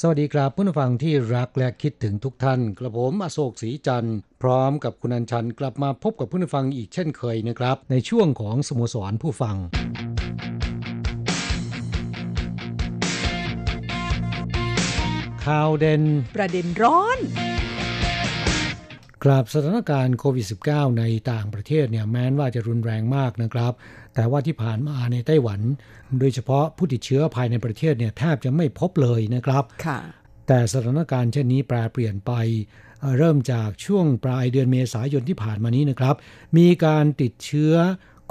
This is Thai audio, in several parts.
สวัสดีครับผู้ฟังที่รักและคิดถึงทุกท่าน กระผมอโศกศรีจันทร์พร้อมกับคุณอัญชันกลับมาพบกับผู้ฟังอีกเช่นเคยนะครับ ในช่วงของสโมสรผู้ฟังข่าวเด่นประเด็นร้อนกราบสถานการณ์โควิด -19 ในต่างประเทศเนี่ยแม้นว่าจะรุนแรงมากนะครับ แต่ว่าที่ผ่านมาในไต้หวัน โดยเฉพาะผู้ติดเชื้อภายในประเทศเนี่ยแทบจะไม่พบเลยนะครับค่ะแต่สถานการณ์เช่นนี้แปรเปลี่ยนไปเอ่อเริ่มจากช่วงปลายเดือนเมษายนที่ผ่านมานี้นะครับ มีการติดเชื้อ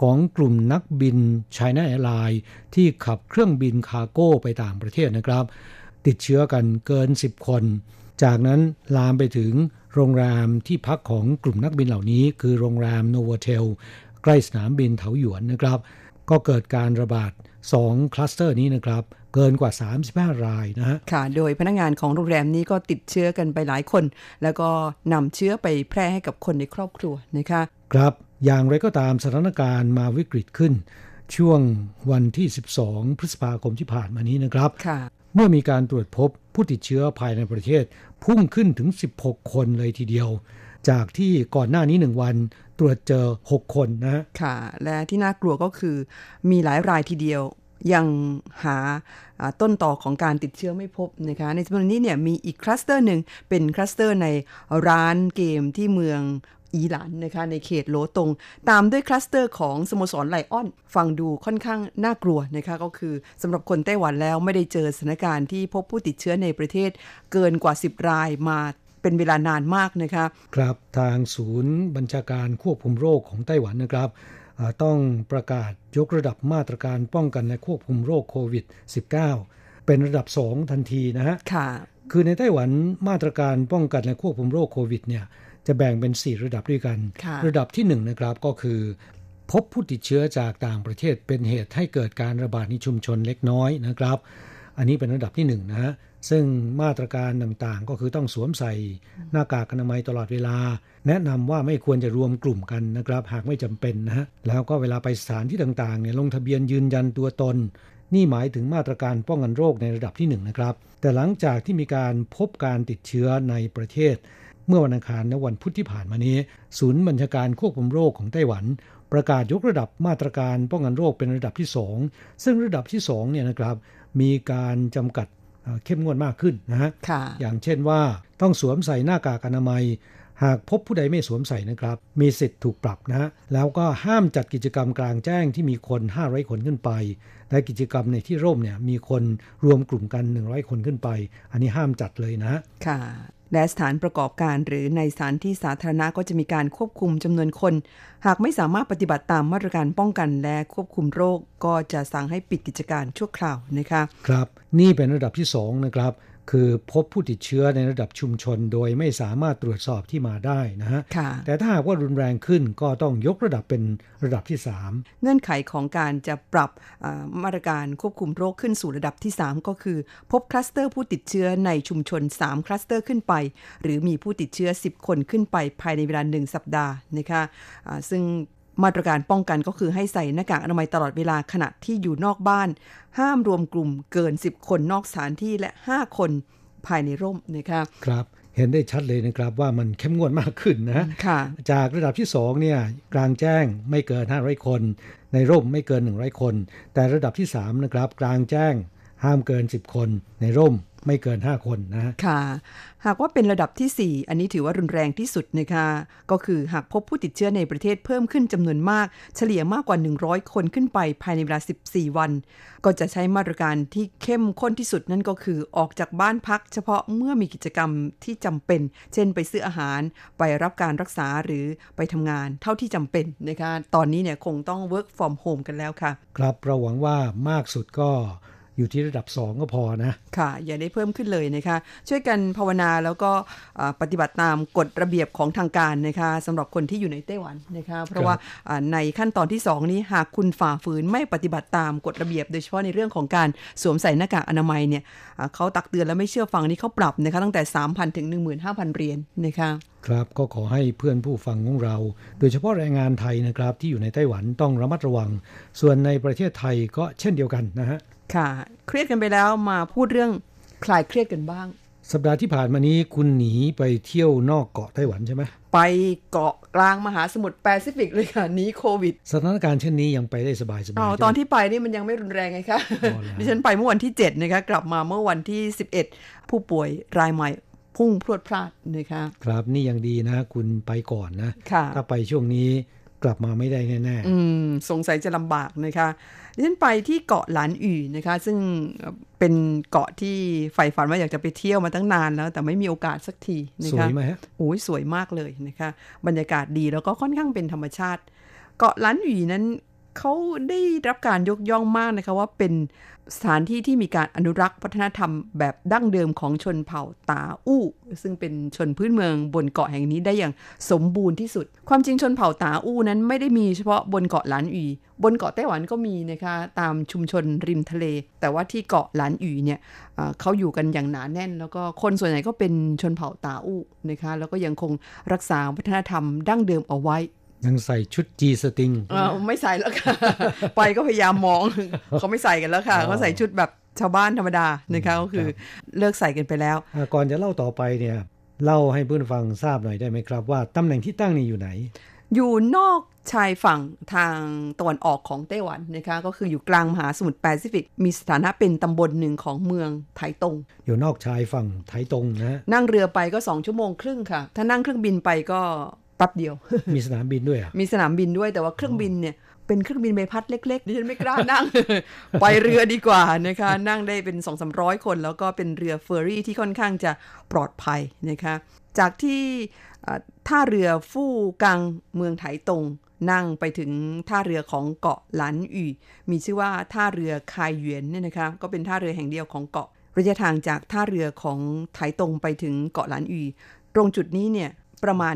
ของกลุ่มนักบิน China Airlines ที่ขับเครื่องบิน cargo ไปต่างประเทศนะครับ ติดเชื้อกันเกิน 10 คน จากนั้นลามไปถึงโรงแรมที่พักของกลุ่มนักบินเหล่านี้ คือโรงแรม Novotel ใกล้สนามบินเถาหยวนนะครับ ก็เกิดการระบาด 2 คลัสเตอร์นี้นะครับเกินกว่า 35 รายนะฮะ ค่ะ โดยพนักงานของโรงแรมนี้ก็ติดเชื้อกันไปหลายคน แล้วก็นำเชื้อไปแพร่ให้กับคนในครอบครัวนะคะ ครับ อย่างไรก็ตามสถานการณ์มาวิกฤตขึ้น ช่วงวันที่ 12 พฤษภาคมที่ผ่านมานี้นะครับ ค่ะ เมื่อมีการตรวจพบผู้ติดเชื้อภายในประเทศ พุ่งขึ้นถึง 16 คนเลยทีเดียว จากที่ก่อนหน้านี้หนึ่งวัน ตรวจเจอ 6 คนนะค่ะ และที่น่ากลัวก็คือมีหลายรายทีเดียวยังหาต้นตอของการติดเชื้อไม่พบนะคะในจำนวนนี้เนี่ยมีอีกคลัสเตอร์หนึ่งเป็นคลัสเตอร์ในร้านเกมที่เมืองอีหลันนะคะในเขตโลตง ตามด้วยคลัสเตอร์ของสโมสรไลออน ฟังดูค่อนข้างน่ากลัวนะคะก็คือสำหรับคนไต้หวันแล้วไม่ได้เจอสถานการณ์ที่พบผู้ติดเชื้อในประเทศเกินกว่า 10 รายมา เป็นเวลานานมากนะคะครับทางศูนย์บัญชาการควบคุมโรคของไต้หวันนะครับอ่าต้องประกาศยกระดับมาตรการป้องกันและควบคุมโรคโควิด -19 เป็นระดับ 2 ทันทีนะฮะค่ะ คือในไต้หวันมาตรการป้องกันและควบคุมโรคโควิดเนี่ยจะแบ่งเป็น 4 ระดับด้วยกันค่ะระดับที่1นะครับก็คือ พบผู้ติดเชื้อจากต่างประเทศเป็นเหตุให้เกิดการระบาดในชุมชนเล็กน้อยนะครับ อันนี้เป็นระดับที่1นนะฮะซึ่งมาตรการต่างๆ ก็คือต้องสวมใส่หน้ากากอนามัยตลอดเวลา แนะนำว่าไม่ควรจะรวมกลุ่มกันนะครับ หากไม่จำเป็นนะฮะแล้วก็เวลาไปสถานที่ต่างๆเนี่ยลงทะเบียนยืนยันตัวตน นี่หมายถึงมาตรการป้องกันโรคในระดับที่1นะครับ แต่หลังจากที่มีการพบการติดเชื้อในประเทศ เมื่อวันอังคารและวันพุธที่ผ่านมานี้ ศูนย์บัญชาการควบคุมโรคของไต้หวันประกาศยกระดับมาตรการป้องกันโรคเป็นระดับที่ 2 ซึ่งระดับที่2เนี่ยนะครับ มีการจำกัดเอ่อเข้มงวดมากขึ้นนะฮะค่ะอย่างเช่นว่าต้องสวมใส่หน้ากากอนามัย หากพบผู้ใดไม่สวมใส่นะครับ มีสิทธิ์ถูกปรับนะฮะ แล้วก็ห้ามจัดกิจกรรมกลางแจ้งที่มีคน 500 คนขึ้นไป และกิจกรรมในที่ร่มเนี่ยมีคนรวมกลุ่มกัน 100 คนขึ้นไป อันนี้ห้ามจัดเลยนะฮะค่ะ และสถานประกอบการหรือในสถานที่สาธารณะก็จะมีการควบคุมจำนวนคน หากไม่สามารถปฏิบัติตามมาตรการป้องกันและควบคุมโรค ก็จะสั่งให้ปิดกิจการชั่วคราวนะคะ ครับ นี่เป็นระดับที่2นะครับ คือพบผู้ติดเชื้อในระดับชุมชน โดยไม่สามารถตรวจสอบที่มาได้นะฮะค่ะแต่ถ้าหากว่ารุนแรงขึ้นก็ต้องยกระดับเป็นระดับที่ 3 เงื่อนไขของการจะปรับอ่ามาตรการควบคุมโรคขึ้นสู่ระดับที่ 3 ก็คือ พบคลัสเตอร์ผู้ติดเชื้อในชุมชน 3 คลัสเตอร์ขึ้นไป หรือมีผู้ติดเชื้อ 10 คนขึ้นไปภายในเวลา 1 สัปดาห์นะคะอ่าซึ่ง มาตรการป้องกันก็คือให้ใส่หน้ากากอนามัยตลอดเวลาขณะที่อยู่นอกบ้าน ห้ามรวมกลุ่มเกิน 10 คนนอกสถานที่และ 5 คนภายในร่มนะคะครับเห็นได้ชัดเลยนะครับว่ามันเข้มงวดมากขึ้นนะค่ะจากระดับที่2เนี่ยกลางแจ้งไม่เกิน 500 คน ในร่มไม่เกิน 100 คน แต่ระดับที่3นะครับกลางแจ้งห้ามเกิน 10 คน ในร่มไม่เกิน 5 คนนะค่ะ หากว่าเป็นระดับที่ 4 อันนี้ถือว่ารุนแรงที่สุดนะคะ ก็คือหากพบผู้ติดเชื้อในประเทศเพิ่มขึ้นจำนวนมาก เฉลี่ยมากกว่า 100 คนขึ้นไปภายในเวลา 14 วัน ก็จะใช้มาตรการที่เข้มข้นที่สุดนั่นก็คือออกจากบ้านพัก เฉพาะเมื่อมีกิจกรรมที่จำเป็น เช่นไปซื้ออาหาร ไปรับการรักษาหรือไปทำงานเท่าที่จำเป็นนะคะ ตอนนี้เนี่ยคงต้อง work from home กันแล้วค่ะ ครับเราหวังว่ามากสุดก็ อยู่ที่ระดับ 2 ก็พอนะ ค่ะ อย่าได้เพิ่มขึ้นเลยนะคะ ช่วยกันภาวนาแล้วก็ปฏิบัติตามกฎระเบียบของทางการนะคะสำหรับคนที่อยู่ในไต้หวันนะคะเพราะว่าในขั้นตอนที่ 2 นี้หากคุณฝ่าฝืนไม่ปฏิบัติตามกฎระเบียบ โดยเฉพาะในเรื่องของการสวมใส่หน้ากากอนามัยเนี่ยเขาตักเตือนแล้วไม่เชื่อฟังนี่เขาปรับนะคะตั้งแต่ 3,000 ถึง 15,000เหรียญนนะคะครับก็ขอให้เพื่อนผู้ฟังของเรา โดยเฉพาะแรงงานไทยนะครับที่อยู่ในไต้หวันต้องระมัดระวัง ส่วนในประเทศไทยก็เช่นเดียวกันนะฮะ ค่ะ เครียดกันไปแล้วมาพูดเรื่องคลายเครียดกันบ้าง สัปดาห์ที่ผ่านมานี้คุณหนีไปเที่ยวนอกเกาะไต้หวันใช่ไหมไปเกาะกลางมหาสมุทรแปซิฟิกเลยค่ะหนีโควิด สถานการณ์เช่นนี้ยังไปได้สบายสบายอ๋อตอนที่ไปนี่มันยังไม่รุนแรงไงคะดิฉันไปเมื่อวันที่ 7 นะคะ กลับมาเมื่อวันที่ 11 ผู้ป่วยรายใหม่พุ่งพรวดพลาดนะคะ ครับนี่ยังดีนะ คุณไปก่อนนะ ถ้าไปช่วงนี้ กลับมาไม่ได้แน่ๆอืมสงสัยจะลำบากนะคะดิฉันไปที่เกาะหลานอู่นะคะ ซึ่งเป็นเกาะที่ใฝ่ฝันว่าอยากจะไปเที่ยวมาตั้งนานแล้ว แต่ไม่มีโอกาสสักทีนะคะสวยไหมฮะโอ้ยสวยมากเลยนะคะ บรรยากาศดีแล้วก็ค่อนข้างเป็นธรรมชาติ เกาะหลานอู่นั้น เขาได้รับการยกย่องมากนะคะว่าเป็นสถานที่ที่มีการอนุรักษ์วัฒนธรรมแบบดั้งเดิมของชนเผ่าตาอู้ ซึ่งเป็นชนพื้นเมืองบนเกาะแห่งนี้ได้อย่างสมบูรณ์ที่สุด ความจริงชนเผ่าตาอู้นั้นไม่ได้มีเฉพาะบนเกาะหลานอีบนเกาะไต้หวันก็มีนะคะตามชุมชนริมทะเล แต่ว่าที่เกาะหลานอีเนี่ยเขาอยู่กันอย่างหนาแน่น แล้วก็คนส่วนใหญ่ก็เป็นชนเผ่าตาอู้นะคะแล้วก็ยังคงรักษาวัฒนธรรมดั้งเดิมเอาไว้ ยังใส่ชุดจีสติงอไม่ใส่แล้วค่ะ ไปก็พยายามมอง เขาไม่ใส่กันแล้วค่ะเขาใส่ชุดแบบชาวบ้านธรรมดานะคะก็คือเลิกใส่กันไปแล้ว ก่อนจะเล่าต่อไปเนี่ยเล่าให้เพื่อนฟังทราบหน่อยได้ไหมครับ ว่าตำแหน่งที่ตั้งนี่อยู่ไหน อยู่นอกชายฝั่งทางตะวันออกของไต้หวันนะคะก็คืออยู่กลางมหาสมุทรแปซิฟิก มีสถานะเป็นตำบลหนึ่งของเมืองไถตง อยู่นอกชายฝั่งไถตงนะนั่งเรือไปก็สองชั่วโมงครึ่งค่ะ ถ้านั่งเครื่องบินไปก็ แป๊บเดียว มีสนามบินด้วยอะมีสนามบินด้วยแต่ว่าเครื่องบินเนี่ยเป็นเครื่องบินใบพัดเล็กๆดิฉันไม่กล้านั่ง ไปเรือดีกว่านะคะ นั่งได้เป็นสองสามร้อยคน แล้วก็เป็นเรือเฟอร์รี่ที่ค่อนข้างจะปลอดภัยนะคะ จากที่ท่าเรือฟู่กังเมืองไถตงนั่งไปถึงท่าเรือของเกาะหลันอีมีชื่อว่าท่าเรือคายเหวียนเนี่ยนะคะก็เป็นท่าเรือแห่งเดียวของเกาะระยะทางจากท่าเรือของไถตงไปถึงเกาะหลันอีตรงจุดนี้เนี่ย ประมาณ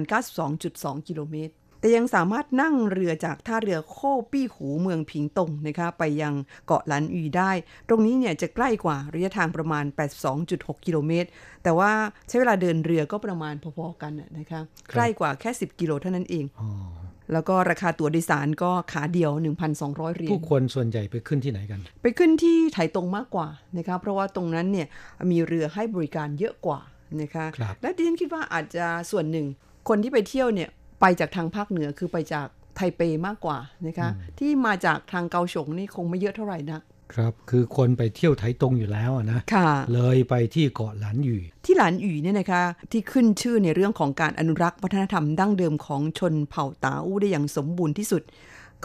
92.2 กิโลเมตร แต่ยังสามารถนั่งเรือจากท่าเรือโคปี้หูเมืองผิงตงนะคะไปยังเกาะลันอีได้ ตรงนี้เนี่ยจะใกล้กว่าระยะทางประมาณ 82.6 กิโลเมตร แต่ว่าใช้เวลาเดินเรือก็ประมาณพอๆกันนะคะใกล้กว่าแค่ 10 กิโลเท่านั้นเองแล้วก็ราคาตั๋วโดยสารก็ขาเดียว 1,200 เหรียญผู้คนส่วนใหญ่ไปขึ้นที่ไหนกัน ไปขึ้นที่ไถตรงมากกว่านะคะเพราะว่าตรงนั้นเนี่ยมีเรือให้บริการเยอะกว่า นะคะและดิฉันคิดว่าอาจจะส่วนหนึ่ง คนที่ไปเที่ยวเนี่ยไปจากทางภาคเหนือคือไปจากไทเปมากกว่านะคะที่มาจากทางเกาฉงนี่คงไม่เยอะเท่าไหร่นักครับ คือคนไปเที่ยวไถตรงอยู่แล้วนะค่ะเลยไปที่เกาะหลานหยู่ที่หลานหยู่เนี่ยนะคะ ที่ขึ้นชื่อในเรื่องของการอนุรักษ์วัฒนธรรมดั้งเดิมของชนเผ่าตาอู้ได้อย่างสมบูรณ์ที่สุด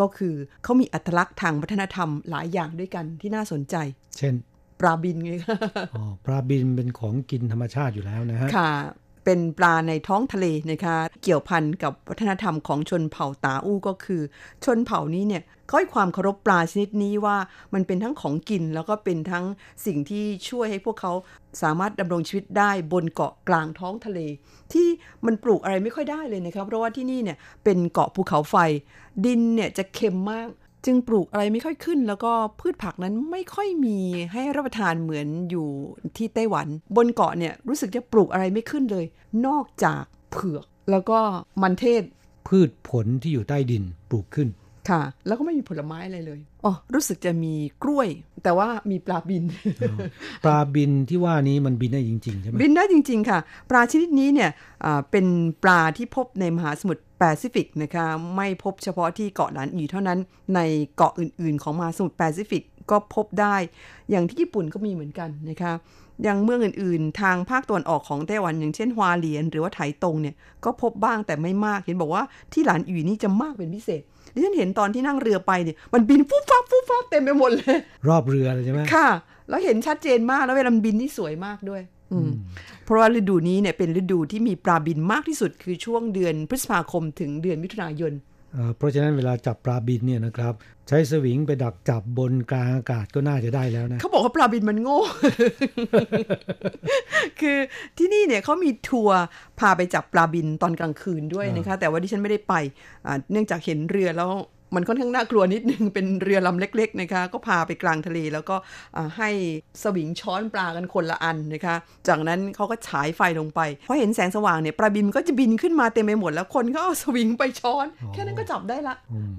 ก็คือเขามีอัตลักษณ์ทางวัฒนธรรมหลายอย่างด้วยกันที่น่าสนใจ เช่น ปลาบินไงคะอ๋อปลาบินเป็นของกินธรรมชาติอยู่แล้วนะฮะค่ะ เป็นปลาในท้องทะเลนะคะ เกี่ยวพันกับวัฒนธรรมของชนเผ่าตาอู้ก็คือ ชนเผ่านี้เนี่ยเขาให้ความเคารพปลาชนิดนี้ว่ามันเป็นทั้งของกินแล้วก็เป็นทั้งสิ่งที่ช่วยให้พวกเขาสามารถดำรงชีวิตได้บนเกาะกลางท้องทะเล ที่มันปลูกอะไรไม่ค่อยได้เลยนะครับ เพราะว่าที่นี่เนี่ยเป็นเกาะภูเขาไฟ ดินเนี่ยจะเค็มมาก จึงปลูกอะไรไม่ค่อยขึ้น แล้วก็พืชผักนั้นไม่ค่อยมีให้รับประทานเหมือนอยู่ที่ไต้หวัน บนเกาะเนี่ยรู้สึกจะปลูกอะไรไม่ขึ้นเลย นอกจากเผือกแล้วก็มันเทศพืชผลที่อยู่ใต้ดินปลูกขึ้นค่ะ แล้วก็ไม่มีผลไม้อะไรเลยอ๋อรู้สึกจะมีกล้วย แต่ว่ามีปลาบิน ปลาบินที่ว่านี้มันบินได้จริงๆใช่ไหมบินได้จริง ๆ ค่ะ ปลาชนิดนี้เนี่ยเป็นปลาที่พบในมหาสมุทร แปซิฟิกนะคะไม่พบเฉพาะที่เกาะหลานอีเท่านั้นในเกาะอื่นๆ ของมหาสมุทรแปซิฟิกก็พบได้ อย่างที่ญี่ปุ่นก็มีเหมือนกันนะคะอย่างเมืองอื่นๆ ทางภาคตะวันออกของไต้หวันอย่างเช่นฮวาเหลียน หรือว่าไถตงเนี่ยก็พบบ้างแต่ไม่มากเห็นบอกว่าที่หลานอีนี่จะมากเป็นพิเศษดิฉันเห็นตอนที่นั่งเรือไปเนี่ยมันบินฟุบฟับฟุบฟับเต็มไปหมดเลย รอบเรือเลยใช่ไหมค่ะ แล้วเห็นชัดเจนมากแล้วเวลามันบินนี่สวยมากด้วยอืม เพราะว่าฤดูนี้เนี่ยเป็นฤดูที่มีปลาบินมากที่สุดคือช่วงเดือนพฤษภาคมถึงเดือนมิถุนายนเอ่อเพราะฉะนั้นเวลาจับปลาบินเนี่ยนะครับ ใช้สวิงไปดักจับบนกลางอากาศก็น่าจะได้แล้วนะเขาบอกว่าปลาบินมันโง่ คือที่นี่เนี่ยเขามีทัวร์พาไปจับปลาบินตอนกลางคืนด้วยนะคะ แต่ว่าดิฉันไม่ได้ไปอ่าเนื่องจากเห็นเรือแล้ว มันค่อนข้างน่ากลัวนิดนึงเป็นเรือลำเล็กๆนะคะ ก็พาไปกลางทะเล แล้วก็อ่าให้สวิงช้อนปลากันคนละอันนะคะ จากนั้นเขาก็ฉายไฟลงไปพอเห็นแสงสว่างเนี่ยปลาบินก็จะบินขึ้นมาเต็มไปหมด แล้วคนก็เอาสวิงไปช้อน แค่นั้นก็จับได้ละ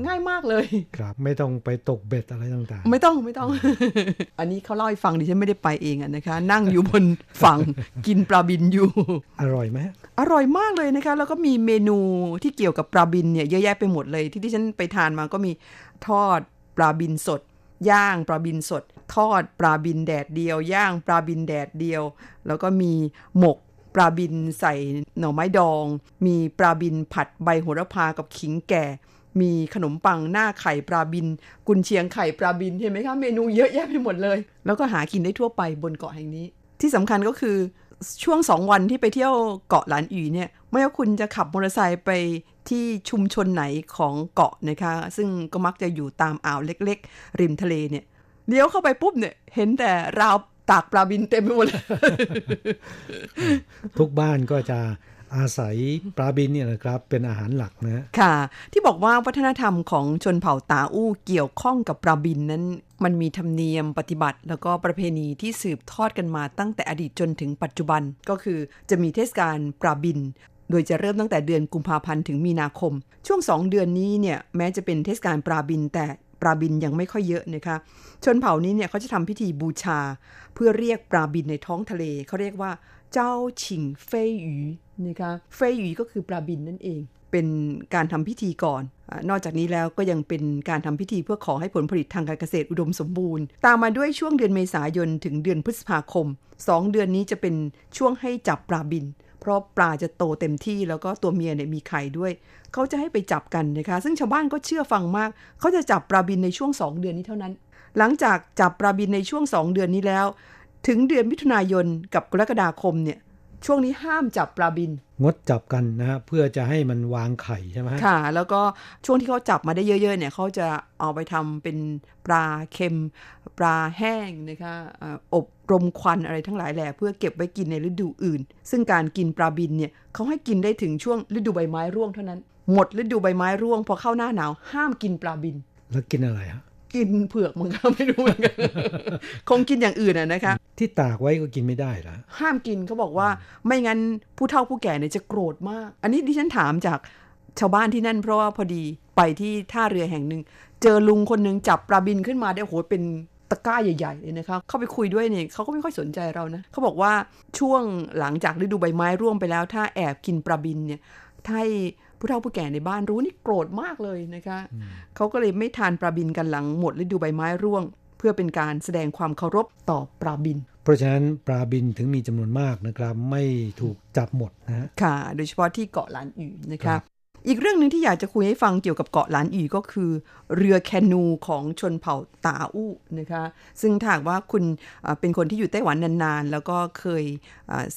ง่ายมากเลย ครับไม่ต้องไปตกเบ็ดอะไรต่างไม่ต้องไม่ต้อง อันนี้เขาเล่าให้ฟังดิฉันไม่ได้ไปเองอะนะคะ นั่งอยู่บนฝั่งกินปลาบินอยู่ๆอร่อยไหมอร่อยมากเลยนะคะ แล้วก็มีเมนูที่เกี่ยวกับปลาบินเนี่ยเยอะแยะไปหมดเลยที่ที่ฉันไปทานมาก็มีทอดปลาบินสด ย่างปลาบินสด ทอดปลาบินแดดเดียว ย่างปลาบินแดดเดียว แล้วก็มีหมกปลาบินใส่หน่อไม้ดอง มีปลาบินผัดใบโหระพากับขิงแก่ มีขนมปังหน้าไข่ปลาบิน กุนเชียงไข่ปลาบินเห็นไหมคะเมนูเยอะแยะไปหมดเลย แล้วก็หากินได้ทั่วไปบนเกาะแห่งนี้ ที่สำคัญก็คือช่วงสองวันที่ไปเที่ยวเกาะหลานอีเนี่ย ไม่ว่าคุณจะขับมอเตอร์ไซค์ไปที่ชุมชนไหนของเกาะนะคะ ซึ่งก็มักจะอยู่ตามอ่าวเล็กๆ ริมทะเลเนี่ยเลี้ยวเข้าไปปุ๊บเนี่ยเห็นแต่ราวตากปลาบินเต็มไปหมดเลยทุกบ้านก็จะอาศัยปลาบินเนี่ยนะครับเป็นอาหารหลักนะค่ะ ที่บอกว่าวัฒนธรรมของชนเผ่าตาอู้เกี่ยวข้องกับปลาบินนั้น มันมีธรรมเนียมปฏิบัติ แล้วก็ประเพณีที่สืบทอดกันมาตั้งแต่อดีตจนถึงปัจจุบันก็คือจะมีเทศกาลปลาบิน โดยจะเริ่มตั้งแต่เดือนกุมภาพันธ์ถึงมีนาคม ช่วงสองเดือนนี้เนี่ยแม้จะเป็นเทศกาลปลาบินแต่ปลาบินยังไม่ค่อยเยอะนะคะชนเผ่านี้เนี่ยเขาจะทำพิธีบูชา เพื่อเรียกปลาบินในท้องทะเลเขาเรียกว่า เจ้าฉิงเฟยหยูนะคะเฟยหยูก็คือปลาบินนั่นเอง เป็นการทำพิธีก่อน นอกจากนี้แล้วก็ยังเป็นการทำพิธีเพื่อขอให้ผลผลิตทางการเกษตรอุดมสมบูรณ์ ตามมาด้วยช่วงเดือนเมษายนถึงเดือนพฤษภาคม 2 เดือนนี้จะเป็นช่วงให้จับปลาบิน เพราะปลาจะโตเต็มที่แล้วก็ตัวเมียเนี่ยมีไข่ด้วย เขาจะให้ไปจับกันนะคะ ซึ่งชาวบ้านก็เชื่อฟังมาก เขาจะจับปลาบินในช่วง 2 เดือนนี้เท่านั้น หลังจากจับปลาบินในช่วง 2 เดือนนี้แล้ว ถึงเดือนมิถุนายนกับกรกฎาคมเนี่ยช่วงนี้ห้ามจับปลาบิน งดจับกันนะฮะเพื่อจะให้มันวางไข่ใช่ไหมฮะค่ะ แล้วก็ช่วงที่เขาจับมาได้เยอะๆเนี่ยเขาจะเอาไปทำเป็นปลาเค็ม ปลาแห้งนะคะอ่าอบ รมควันอะไรทั้งหลายแหล่เพื่อเก็บไว้กินในฤดูอื่น ซึ่งการกินปลาบินเนี่ยเขาให้กินได้ถึงช่วงฤดูใบไม้ร่วงเท่านั้น หมดฤดูใบไม้ร่วงพอเข้าหน้าหนาวห้ามกินปลาบิน แล้วกินอะไรฮะกินเผือกมันก็ไม่รู้เหมือนกันคงกินอย่างอื่นอะนะคะ ที่ตากไว้ก็กินไม่ได้ละห้ามกินเขาบอกว่า ไม่งั้นผู้เฒ่าผู้แก่เนี่ยจะโกรธมาก อันนี้ดิฉันถามจากชาวบ้านที่นั่นเพราะว่าพอดีไปที่ท่าเรือแห่งหนึ่ง เจอลุงคนหนึ่งจับปลาบินขึ้นมาได้โอ้โหเป็น ตะกร้าใหญ่ๆเลยนะคะเข้าไปคุยด้วยเนี่ยเขาก็ไม่ค่อยสนใจเรานะเขาบอกว่าช่วงหลังจากฤดูใบไม้ร่วงไปแล้ว ถ้าแอบกินปลาบินเนี่ยถ้าให้ผู้เฒ่าผู้แก่ในบ้านรู้นี่โกรธมากเลยนะคะเขาก็เลยไม่ทานปลาบินกันหลังหมดฤดูใบไม้ร่วง เพื่อเป็นการแสดงความเคารพต่อปลาบิน เพราะฉะนั้นปลาบินถึงมีจำนวนมากนะครับ ไม่ถูกจับหมดนะฮะค่ะ โดยเฉพาะที่เกาะหลานอีนะครัคะบ อีกเรื่องหนึ่งที่อยากจะคุยให้ฟังเกี่ยวกับเกาะหลานอีก็คือ เรือแคนูของชนเผ่าตาอู้นะคะ ซึ่งถ้าหากว่าคุณเป็นคนที่อยู่ไต้หวันนานๆ แล้วก็เคย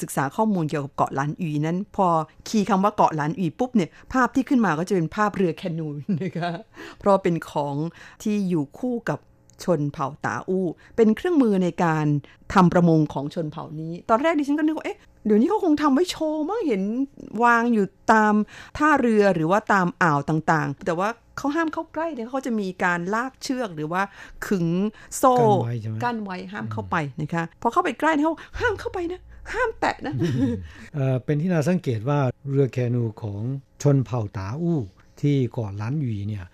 ศึกษาข้อมูลเกี่ยวกับเกาะหลานอีนั้น พอคีย์คำว่าเกาะหลานอีปุ๊บเนี่ยภาพที่ขึ้นมาก็จะเป็นภาพเรือแคนูนะคะเพราะเป็นของที่อยู่คู่กับชนเผ่าตาอู้ เป็นเครื่องมือในการทำประมงของชนเผ่านี้ ตอนแรกดิฉันก็นึกว่าเอ๊ะ เดี๋ยวนี้เขาคงทำไว้โชว์มั้งเห็นวางอยู่ตามท่าเรือหรือว่าตามอ่าวต่างๆ แต่ว่าเขาห้ามเข้าใกล้เนี่ยเขาจะมีการลากเชือกหรือว่าขึงโซ่กั้นไว้ใช่ไหมกั้นไว้ห้ามเข้าไปนะคะพอเข้าไปใกล้เนี่ยเขาห้ามเข้าไปนะห้ามแตะนะเอ่อเป็นที่น่าสังเกตว่าเรือแคนูของชนเผ่าตาอู้ที่เกาะล้านหวีเนี่ย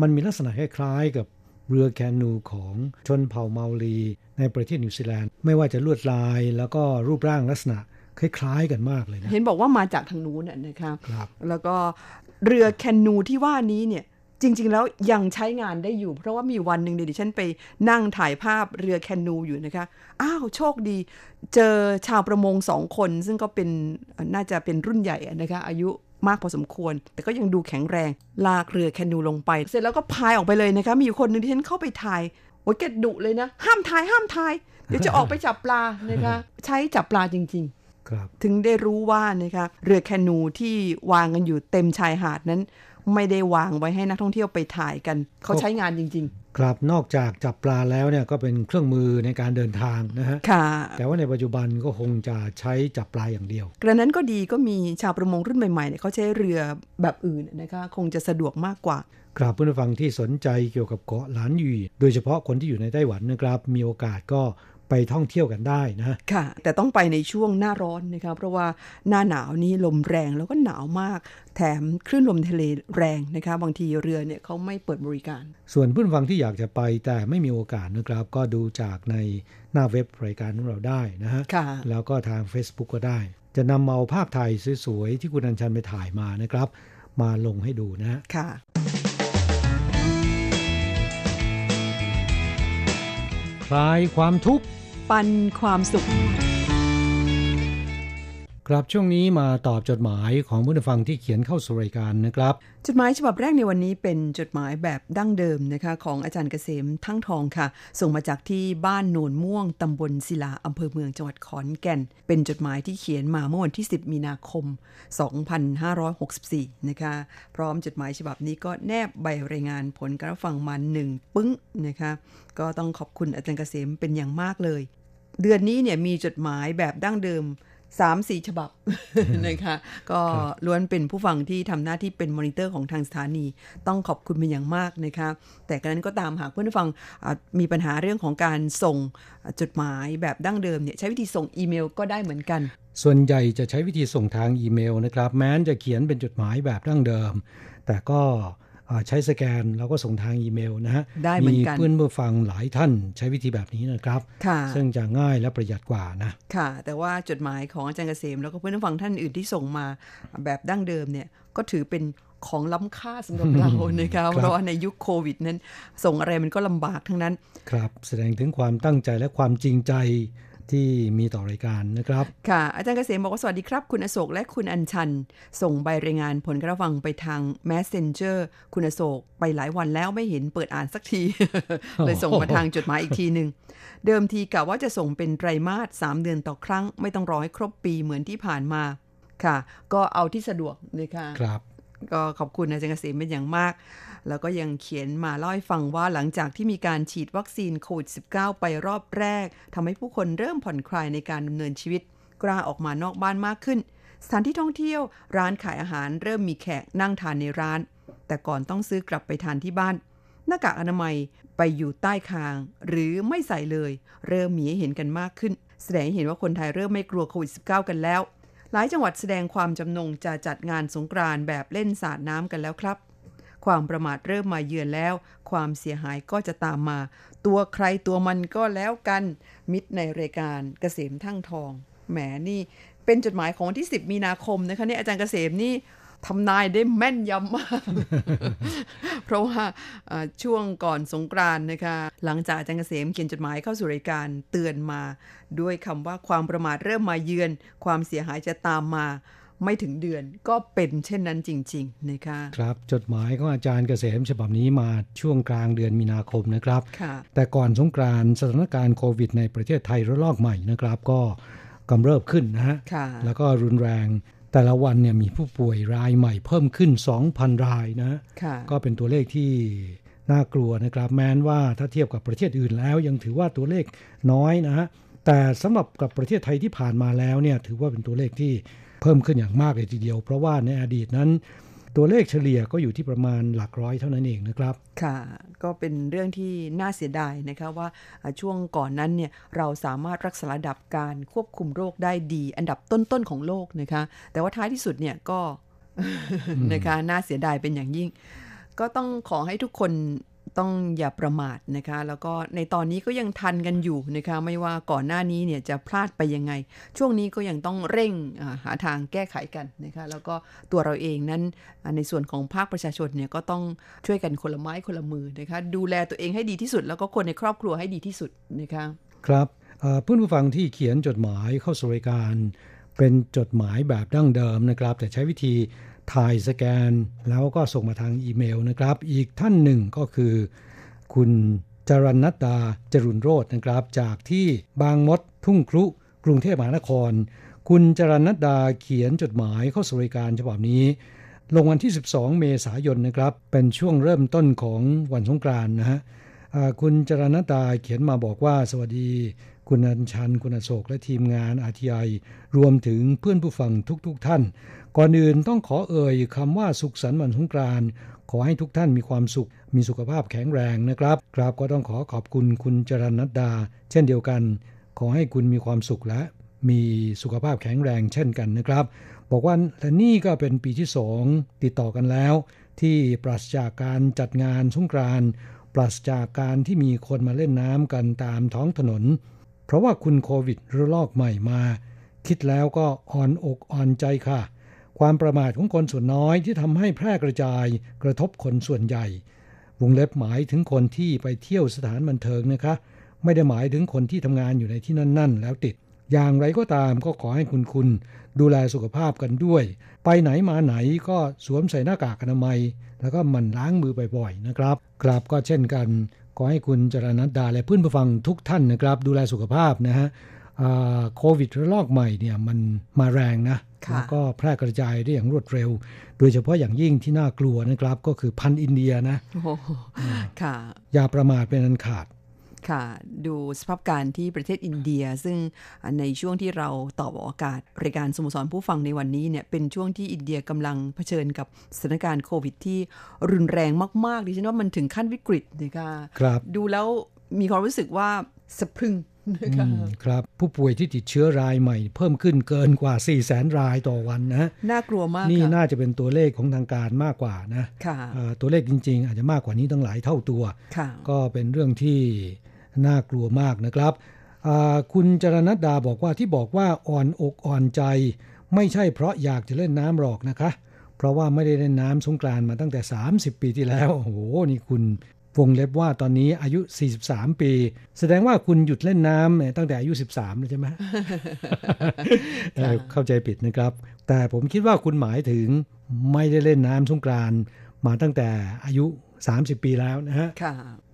มันมีลักษณะคล้ายๆกับเรือแคนูของชนเผ่าเมาลี ในประเทศนิวซีแลนด์ ไม่ว่าจะลวดลายแล้วก็รูปร่างลักษณะ คล้ายๆกันมากเลยนะ เห็นบอกว่ามาจากทางนู้นน่ะนะคะครับ แล้วก็เรือแคนูที่ว่านี้เนี่ยจริง ๆ แล้วยังใช้งานได้อยู่ เพราะว่ามีวันหนึ่งดิฉันไปนั่งถ่ายภาพเรือแคนูอยู่นะคะ อ้าวโชคดี เจอชาวประมงสองคน ซึ่งก็เป็นน่าจะเป็นรุ่นใหญ่นะคะ อายุมากพอสมควร แต่ก็ยังดูแข็งแรง ลากเรือแคนูลงไป เสร็จแล้วก็พายออกไปเลยนะคะ มีอยู่คนหนึ่งที่ฉันเข้าไปถ่ายโอ้ยแกดุเลยนะ ห้ามถ่ายห้ามถ่ายเดี๋ยวจะออกไปจับปลานะคะ ใช้จับปลาจริงๆครับ ถึงได้รู้ว่านะคะเรือแคนูที่วางกันอยู่เต็มชายหาดนั้น ไม่ได้วางไว้ให้นักท่องเที่ยวไปถ่ายกัน เขาใช้งานจริงครับนอกจากจับปลาแล้วเนี่ยก็เป็นเครื่องมือในการเดินทางนะฮะๆค่ะ แต่ว่าในปัจจุบันก็คงจะใช้จับปลาอย่างเดียวกระนั้นก็ดีก็มีชาวประมงรุ่นใหม่ๆเนี่ยเขาใช้เรือแบบอื่นนะคะคงจะสะดวกมากกว่าครับผู้ฟังที่สนใจเกี่ยวกับเกาะหลานหยีโดยเฉพาะคนที่อยู่ในไต้หวันนะครับ มีโอกาสก็ ไปท่องเที่ยวกันได้นะค่ะ แต่ต้องไปในช่วงหน้าร้อนนะคะเพราะว่าหน้าหนาวนี้ลมแรงแล้วก็หนาวมาก แถมคลื่นลมทะเลแรงนะคะบางทีเรือเนี่ยเขาไม่เปิดบริการ ส่วนผู้ฟังที่อยากจะไปแต่ไม่มีโอกาสนะครับ ก็ดูจากในหน้าเว็บรายการของเราได้นะฮะค่ะแล้วก็ทาง Facebook ก็ได้ จะนำเอาภาพถ่ายสวยๆที่คุณอัญชันไปถ่ายมานะครับ มาลงให้ดูนะฮะค่ะคลายความทุกข์ ปันความสุข ครับช่วงนี้มาตอบจดหมายของผู้ฟังที่เขียนเข้าสู่รายการนะครับ จดหมายฉบับแรกในวันนี้เป็นจดหมายแบบดั้งเดิมนะคะของอาจารย์เกษมทั้งทองค่ะ ส่งมาจากที่บ้านโนนม่วงตำบลศิลาอำเภอเมืองจังหวัดขอนแก่น เป็นจดหมายที่เขียนมาเมื่อวันที่ 10 มีนาคม 2564 นะคะ พร้อมจดหมายฉบับนี้ก็แนบใบรายงานผลการรับฟังมาหนึ่งปึ้งนะคะก็ต้องขอบคุณอาจารย์เกษมเป็นอย่างมากเลย เดือนนี้เนี่ยมีจดหมายแบบดั้งเดิมสามสี่ฉบับนะคะก็ล้วนเป็นผู้ฟังที่ทำหน้าที่เป็นมอนิเตอร์ของทางสถานี ต้องขอบคุณเป็นอย่างมากนะคะแต่กระนั้นก็ตามหากเพื่อนผู้ฟังอะมีปัญหาเรื่องของการส่งจดหมายแบบดั้งเดิมเนี่ยใช้วิธีส่งอีเมลก็ได้เหมือนกัน ส่วนใหญ่จะใช้วิธีส่งทางอีเมลนะครับ แม้นจะเขียนเป็นจดหมายแบบดั้งเดิม แต่ก็อ่า ใช้สแกนแล้วก็ส่งทางอีเมลนะฮะได้เหมือนกันเพื่อนผู้ฟังหลายท่านใช้วิธีแบบนี้นะครับค่ะซึ่งจะง่ายและประหยัดกว่านะค่ะ แต่ว่าจดหมายของอาจารย์เกษม แล้วก็เพื่อนผู้ฟังท่านอื่นที่ส่งมาแบบดั้งเดิมเนี่ยก็ถือเป็นของล้ำค่าสำหรับเรานะคะเพราะว่าในยุคโควิดนั้น ส่งอะไรมันก็ลำบากทั้งนั้น ครับ แสดงถึงความตั้งใจและความจริงใจ ที่มีต่อรายการนะครับ ค่ะ อาจารย์เกษมบอกว่าสวัสดีครับ คุณอโศกและคุณอัญชัน ส่งใบรายงานผลการฟังไปทาง Messenger คุณอโศกไปหลายวันแล้วไม่เห็นเปิดอ่านสักที เลยส่งมาทางจดหมายอีกทีหนึ่งเดิมทีกะว่าจะส่งเป็นไตรมาส3เดือนต่อครั้ง ไม่ต้องรอให้ครบปีเหมือนที่ผ่านมาค่ะ ก็เอาที่สะดวกเลยค่ะครับ ก็ขอบคุณอาจารย์เกษมเป็นอย่างมาก แล้วก็ยังเขียนมาเล่าให้ฟังว่าหลังจากที่มีการฉีดวัคซีนโควิด -19 ไปรอบแรกทำให้ผู้คนเริ่มผ่อนคลายในการดำเนินชีวิต กล้าออกมานอกบ้านมากขึ้น สถานที่ท่องเที่ยว ร้านขายอาหารเริ่มมีแขกนั่งทานในร้าน แต่ก่อนต้องซื้อกลับไปทานที่บ้าน หน้ากากอนามัยไปอยู่ใต้คาง หรือไม่ใส่เลย เริ่มมีให้เห็นกันมากขึ้น แสดงให้เห็นว่าคนไทยเริ่มไม่กลัวโควิด -19 กันแล้ว หลายจังหวัดแสดงความจำนงจะจัดงานสงกรานต์แบบเล่นสาดน้ำกันแล้วครับ ความประมาทเริ่มมาเยือนแล้ว ความเสียหายก็จะตามมา ตัวใครตัวมันก็แล้วกัน มิตรในรายการเกษมทั้งทอง แหมนี่เป็นจดหมายของวันที่ 10 มีนาคมนะคะเนี่ยอาจารย์เกษมนี่ ทำนายได้แม่นยำมาก เพราะว่าเอ่อช่วงก่อนสงกรานต์นะคะ หลังจากอาจารย์เกษมเขียนจดหมายเข้าสู่รายการเตือนมา ด้วยคำว่าความประมาทเริ่มมาเยือน ความเสียหายจะตามมาไม่ถึงเดือนก็เป็นเช่นนั้นจริง ๆ นะคะ ครับ จดหมายของอาจารย์เกษมฉบับนี้มาช่วงกลางเดือนมีนาคมนะครับค่ะแต่ก่อนสงกรานต์สถานการณ์โควิดในประเทศไทยระลอกใหม่นะครับ ก็กำเริบขึ้นนะฮะค่ะแล้วก็รุนแรง แต่ละวันเนี่ยมีผู้ป่วยรายใหม่เพิ่มขึ้น 2,000 รายนะค่ะก็เป็นตัวเลขที่น่ากลัวนะครับ แม้นว่าถ้าเทียบกับประเทศอื่นแล้ว ยังถือว่าตัวเลขน้อยนะฮะแต่สำหรับกับประเทศไทยที่ผ่านมาแล้วเนี่ยถือว่าเป็นตัวเลขที่เพิ่มขึ้นอย่างมากเลยทีเดียว เพราะว่าในอดีตนั้น ตัวเลขเฉลี่ยก็อยู่ที่ประมาณหลักร้อยเท่านั้นเองนะครับ ค่ะ ก็เป็นเรื่องที่น่าเสียดายนะคะว่าช่วงก่อนนั้นเนี่ยเราสามารถรักษาระดับการควบคุมโรคได้ดี อันดับต้นๆของโลกนะคะ แต่ว่าท้ายที่สุดเนี่ยก็นะคะน่าเสียดายเป็นอย่างยิ่ง ก็ต้องขอให้ทุกคน ต้องอย่าประมาทนะคะ แล้วก็ในตอนนี้ก็ยังทันกันอยู่นะคะ ไม่ว่าก่อนหน้านี้เนี่ยจะพลาดไปยังไง ช่วงนี้ก็ยังต้องเร่งหาทางแก้ไขกันนะคะ แล้วก็ตัวเราเองนั้นในส่วนของภาคประชาชนเนี่ยก็ต้องช่วยกันคนละไม้คนละมือนะคะ ดูแลตัวเองให้ดีที่สุด แล้วก็คนในครอบครัวให้ดีที่สุดนะคะ ครับเพื่อนผู้ฟังที่เขียนจดหมายเข้าสู่รายการ เป็นจดหมายแบบดั้งเดิมนะครับ แต่ใช้วิธี ถ่ายสแกน แล้วก็ส่งมาทางอีเมลนะครับ อีกท่านหนึ่งก็คือ คุณจรณัตดาจรุนโรจนะครับ จากที่บางมดทุ่งครุกรุงเทพมหานคร คุณจรณัตดาเขียนจดหมายเข้าสู่รายการฉบับนี้ ลงวันที่ 12 เมษายนนะครับ เป็นช่วงเริ่มต้นของวันสงกรานต์นะฮะคุณจรณตาเขียนมาบอกว่าสวัสดี คุณอัญชัน คุณอโศก และทีมงานอาทีไอรวมถึงเพื่อนผู้ฟังทุกๆทท่าน ก่อนอื่นต้องขอเอ่ยคำว่าสุขสันต์วันสงกรานต์ขอให้ทุกท่านมีความสุข มีสุขภาพแข็งแรงนะครับกราบก็ต้องขอขอบคุณคุณจรณดา เช่นเดียวกัน ขอให้คุณมีความสุขและมีสุขภาพแข็งแรงเช่นกันนะครับ บอกว่าและนี่ก็เป็นปีที่สองติดต่อกันแล้ว ที่ปราศจากการจัดงานสงกรานต์ปราศจากการที่มีคนมาเล่นน้ำกันตามท้องถนน เพราะว่าคุณโควิดระลอกใหม่มา คิดแล้วก็อ่อนอกอ่อนใจค่ะ ความประมาทของคนส่วนน้อยที่ทำให้แพร่กระจายกระทบคนส่วนใหญ่ วงเล็บหมายถึงคนที่ไปเที่ยวสถานบันเทิงนะคะ ไม่ได้หมายถึงคนที่ทำงานอยู่ในที่นั่น ๆ แล้วติด อย่างไรก็ตามก็ขอให้คุณคุณดูแลสุขภาพกันด้วย ไปไหนมาไหนก็สวมใส่หน้ากากอนามัย แล้วก็มันล้างมือบ่อยๆนะครับกราบก็เช่นกัน ขอให้คุณจรณัดดาและเพื่อนผู้ฟังทุกท่านนะครับ ดูแลสุขภาพนะฮะโควิดระลอกใหม่เนี่ยมันมาแรงนะแล้วก็แพร่กระจายได้อย่างรวดเร็ว โดยเฉพาะอย่างยิ่งที่น่ากลัวนะครับ ก็คือพันอินเดียนะค่ะอย่าประมาทเป็นอันขาด ค่ะ ดูสภาพการที่ประเทศอินเดีย ซึ่งในช่วงที่เราตอบอากาศรายการสโมสรผู้ฟังในวันนี้เนี่ยเป็นช่วงที่อินเดียกำลังเผชิญกับสถานการณ์โควิด ที่รุนแรงมากๆดิฉันว่ามันถึงขั้นวิกฤตนะคะครับดูแล้วมีความรู้สึกว่าสะพรึงครับผู้ป่วยที่ติดเชื้อรายใหม่ เพิ่มขึ้นเกินกว่า 4 0 0แสนรายต่อวันนะน่ากลัวมากนี่น่าจะเป็นตัวเลขของทางการมากกว่านะตัวเลขจริง ๆ อาจจะมากกว่านี้ตั้งหลายเท่าตัว ก็เป็นเรื่องที่ น่ากลัวมากนะครับคุณจรณดาบอกว่าที่บอกว่าอ่อนอกอ่อนใจ ไม่ใช่เพราะอยากจะเล่นน้ำหรอกนะคะ เพราะว่าไม่ได้เล่นน้ำสงกรานมาตั้งแต่ 30 ปีที่แล้ว โอ้โห นี่คุณวงเล็บว่าตอนนี้อายุ 43 ปี แสดงว่าคุณหยุดเล่นน้ำตั้งแต่อายุ 13เลยใช่ไหมเข้าใจผิดนะครับ แต่ผมคิดว่าคุณหมายถึงไม่ได้เล่นน้ำสงกรานมาตั้งแต่อายุ 30 ปีแล้วนะฮะ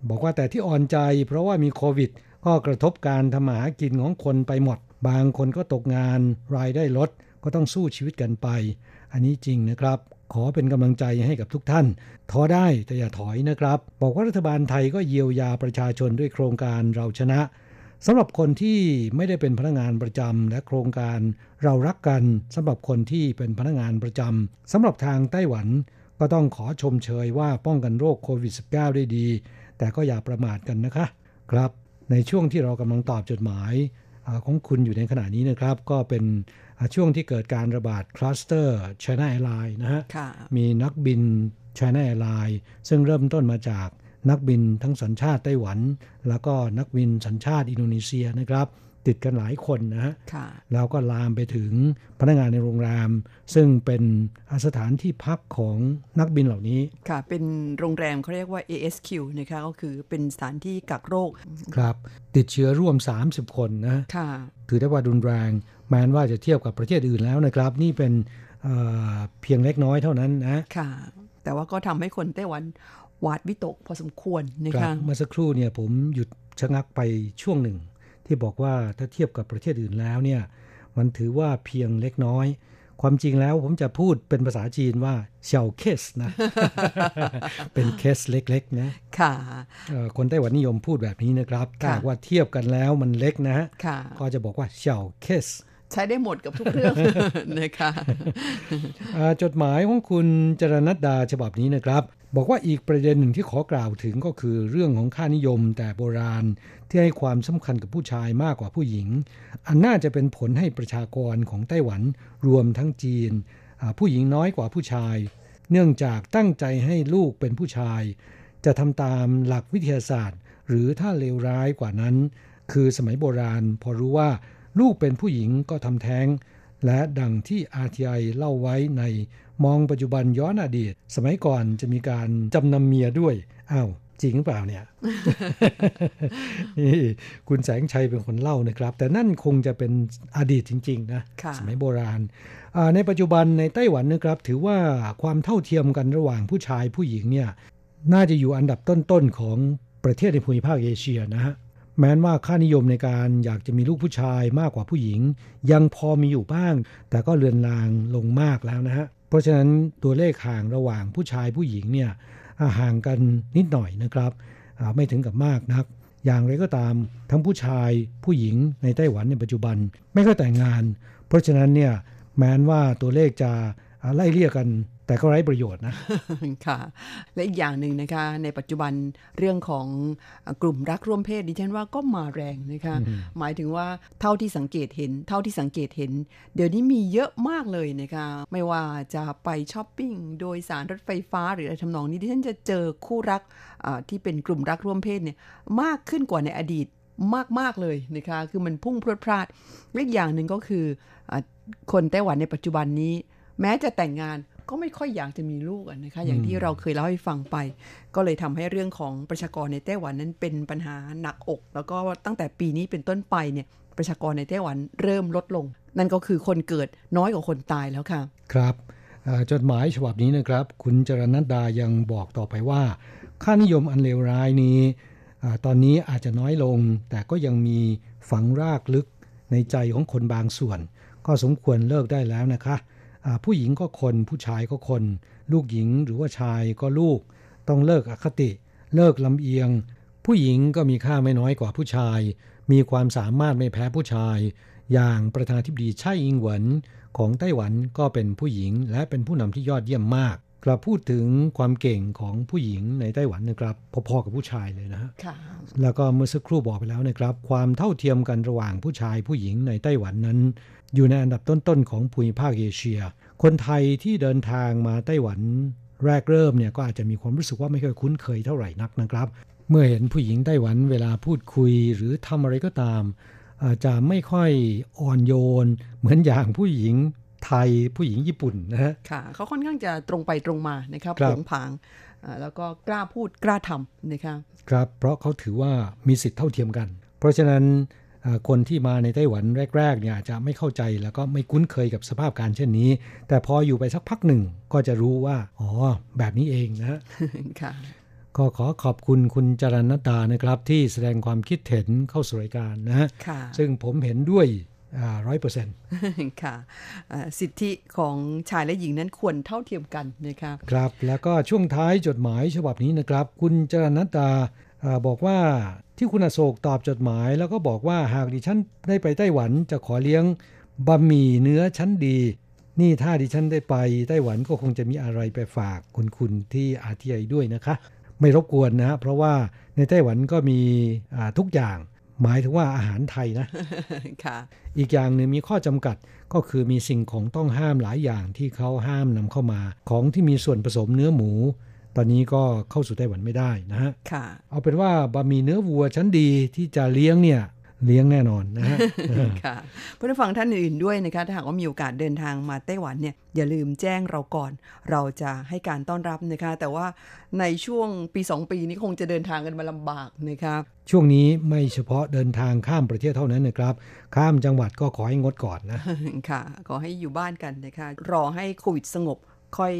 บอกว่าแต่ที่อ่อนใจเพราะว่ามีโควิด ก็กระทบการทำมาหากินของคนไปหมด บางคนก็ตกงานรายได้ลดก็ต้องสู้ชีวิตกันไป อันนี้จริงนะครับ ขอเป็นกำลังใจให้กับทุกท่าน ท้อได้แต่อย่าถอยนะครับ บอกว่ารัฐบาลไทยก็เยียวยาประชาชนด้วยโครงการเราชนะสำหรับคนที่ไม่ได้เป็นพนักงานประจำและโครงการเรารักกันสำหรับคนที่เป็นพนักงานประจำสำหรับทางไต้หวัน ก็ต้องขอชมเชยว่าป้องกันโรคโควิด -19 ได้ดี แต่ก็อย่าประมาทกันนะคะ ครับ ในช่วงที่เรากำลังตอบจดหมายของคุณอยู่ในขณะนี้นะครับ ก็เป็นช่วงที่เกิดการระบาดคลัสเตอร์ China Airlines นะฮะ มีนักบิน China Airlines ซึ่งเริ่มต้นมาจากนักบินทั้งสัญชาติไต้หวัน แล้วก็นักบินสัญชาติอินโดนีเซียนะครับ ติดกันหลายคนนะฮะแล้วก็ลามไปถึงพนักงานในโรงแรม ซึ่งเป็นสถานที่พักของนักบินเหล่านี้ ค่ะ เป็นโรงแรมเขาเรียกว่า ASQ นะคะก็คือเป็นสถานที่กักโรค ครับ ติดเชื้อร่วม 30 คนนะค่ะถือได้ว่ารุนแรง แม้ว่าจะเทียบกับประเทศอื่นแล้วนะครับ นี่เป็นเเพียงเล็กน้อยเท่านั้นนะค่ะ แต่ว่าก็ทำให้คนไต้หวันหวาดวิตกพอสมควรนะคะเมื่อสักครู่เนี่ยผมหยุดชะงักไปช่วงหนึ่ง ที่บอกว่าถ้าเทียบกับประเทศอื่นแล้วเนี่ยมันถือว่าเพียงเล็กน้อย ความจริงแล้วผมจะพูดเป็นภาษาจีนว่าเฉาเคสนะ เป็นเคสเล็กๆนะค่ะคนไต้หวันนิยมพูดแบบนี้นะครับถ้าว่าเทียบกันแล้วมันเล็กนะก็จะบอกว่าเฉาเคสใช้ได้หมดกับทุกเรื่องนะคะจดหมายของคุณจรณัดดาฉบับนี้นะครับ บอกว่าอีกประเด็นหนึ่งที่ขอกล่าวถึงก็คือเรื่องของค่านิยมแต่โบราณที่ให้ความสำคัญกับผู้ชายมากกว่าผู้หญิง อันน่าจะเป็นผลให้ประชากรของไต้หวันรวมทั้งจีน ผู้หญิงน้อยกว่าผู้ชาย เนื่องจากตั้งใจให้ลูกเป็นผู้ชาย จะทำตามหลักวิทยาศาสตร์ หรือถ้าเลวร้ายกว่านั้น คือสมัยโบราณพอรู้ว่าลูกเป็นผู้หญิงก็ทำแท้ง และดังที่ RTI เล่าไว้ในมองปัจจุบันย้อนอดีต สมัยก่อนจะมีการจำนำเมียด้วยอ้าวจริงเปล่าเนี่ยนี่คุณแสงชัยเป็นคนเล่านะครับ แต่นั่นคงจะเป็นอดีตจริง ๆ นะ สมัยโบราณ ในปัจจุบันในไต้หวันนะครับ ถือว่าความเท่าเทียมกันระหว่างผู้ชายผู้หญิงเนี่ย น่าจะอยู่อันดับต้น ๆ ของประเทศในภูมิภาคเอเชียนะฮะ แม้ว่าค่านิยมในการอยากจะมีลูกผู้ชายมากกว่าผู้หญิง ยังพอมีอยู่บ้าง แต่ก็เลือนลางลงมากแล้วนะฮะ เพราะฉะนั้นตัวเลขห่างระหว่างผู้ชายผู้หญิงเนี่ยห่างกันนิดหน่อยนะครับ ไม่ถึงกับมากนัก อย่างไรก็ตามทั้งผู้ชายผู้หญิงในไต้หวันในปัจจุบันไม่ก็แต่งงาน เพราะฉะนั้นเนี่ยแม้ว่าตัวเลขจะไล่เลี่ยกัน แต่ก็ไร้ประโยชน์นะ ค่ะ และอีกอย่างหนึ่งนะคะ ในปัจจุบันเรื่องของกลุ่มรักร่วมเพศดิฉันว่าก็มาแรงนะคะ หมายถึงว่าเท่าที่สังเกตเห็น เท่าที่สังเกตเห็น เดี๋ยวนี้มีเยอะมากเลยนะคะ ไม่ว่าจะไปช้อปปิ้งโดยสารรถไฟฟ้าหรืออะไรทำนองนี้ดิฉันจะเจอคู่รักที่เป็นกลุ่มรักร่วมเพศเนี่ยมากขึ้นกว่าในอดีตมาก ๆ เลยนะคะ คือมันพุ่งพรวดพลาดและอีกอย่างหนึ่งก็คืออคนไต้หวันในปัจจุบันนี้ แม้จะแต่งงาน ก็ไม่ค่อยอยากจะมีลูกนะคะ อย่างที่เราเคยเล่าให้ฟังไป ก็เลยทำให้เรื่องของประชากรในไต้หวันนั้นเป็นปัญหาหนักอก แล้วก็ตั้งแต่ปีนี้เป็นต้นไปเนี่ยประชากรในไต้หวันเริ่มลดลง นั่นก็คือคนเกิดน้อยกว่าคนตายแล้วค่ะ ครับจดหมายฉบับนี้นะครับ คุณจรณัดายังบอกต่อไปว่า ค่านิยมอันเลวร้ายนี้อตอนนี้อาจจะน้อยลง แต่ก็ยังมีฝังรากลึกในใจของคนบางส่วน ก็สมควรเลิกได้แล้วนะคะ ผู้หญิงก็คนผู้ชายก็คน ลูกหญิงหรือว่าชายก็ลูก ต้องเลิกอคติ เลิกลำเอียง ผู้หญิงก็มีค่าไม่น้อยกว่าผู้ชาย มีความสามารถไม่แพ้ผู้ชาย อย่างประธานาธิบดีไช่อิงเหวินของไต้หวันก็เป็นผู้หญิงและเป็นผู้นำที่ยอดเยี่ยมมากกลับพูดถึงความเก่งของผู้หญิงในไต้หวันนะครับพอๆกับผู้ชายเลยนะฮะแล้วก็เมื่อสักครู่บอกไปแล้วนะครับ ความเท่าเทียมกันระหว่างผู้ชายผู้หญิงในไต้หวันนั้น อยู่ในอันดับต้นๆของภูมิภาคเอเชีย คนไทยที่เดินทางมาไต้หวันแรกเริ่มเนี่ยก็อาจจะมีความรู้สึกว่าไม่เคยคุ้นเคยเท่าไหร่นักนะครับ เมื่อเห็นผู้หญิงไต้หวันเวลาพูดคุยหรือทำอะไรก็ตาม อาจจะไม่ค่อยอ่อนโยน เหมือนอย่างผู้หญิงไทยผู้หญิงญี่ปุ่นนะฮะค่ะเขาค่อนข้างจะตรงไปตรงมานะครับผงผางแล้วก็กล้าพูดกล้าทำนะครับครับ เพราะเขาถือว่ามีสิทธิ์เท่าเทียมกัน เพราะฉะนั้น คนที่มาในไต้หวันแรกๆเนี่ยจะไม่เข้าใจแล้วก็ไม่คุ้นเคยกับสภาพการเช่นนี้ แต่พออยู่ไปสักพักหนึ่งก็จะรู้ว่า อ๋อ แบบนี้เองนะค่ะก็ขอขอบคุณคุณจรณตานะครับ ที่แสดงความคิดเห็นเข้าสู่รายการนะฮะซึ่งผมเห็นด้วยร้อยเปอร์เซ็นต์ค่ะสิทธิของชายและหญิงนั้นควรเท่าเทียมกันนะครับครับ แล้วก็ช่วงท้ายจดหมายฉบับนี้นะครับ คุณจรณตาบอกว่า ที่คุณอโศกตอบจดหมาย แล้วก็บอกว่าหากดิฉันได้ไปไต้หวันจะขอเลี้ยงบะหมี่เนื้อชั้นดี นี่ถ้าดิฉันได้ไปไต้หวันก็คงจะมีอะไรไปฝากคุณคุณที่อาทีไอด้วยนะคะ ไม่รบกวนนะ เพราะว่าในไต้หวันก็มีทุกอย่าง หมายถึงว่าอาหารไทยนะค่ะอีกอย่างหนึ่งมีข้อจำกัดก็คือมีสิ่งของต้องห้ามหลายอย่างที่เขาห้ามนำเข้ามา ของที่มีส่วนผสมเนื้อหมู ตอนนี้ก็เข้าสู่ไต้หวันไม่ได้นะฮะค่ะเอาเป็นว่าบะหมี่เนื้อวัวชั้นดีที่จะเลี้ยงเนี่ยเลี้ยงแน่นอนนะฮะค่ะผู้ฟังท่านอื่นด้วยนะคะถ้าหากว่ามีโอกาสเดินทางมาไต้หวันเนี่ยอย่าลืมแจ้งเราก่อน เราจะให้การต้อนรับนะคะแต่ว่าในช่วงปี 2 ปีนี้คงจะเดินทางกันมาลำบากนะครับช่วงนี้ไม่เฉพาะเดินทางข้ามประเทศเท่านั้นนะครับ ข้ามจังหวัดก็ขอให้งดก่อนนะค่ะขอให้อยู่บ้านกันนะคะรอให้โควิดสงบ ค่อย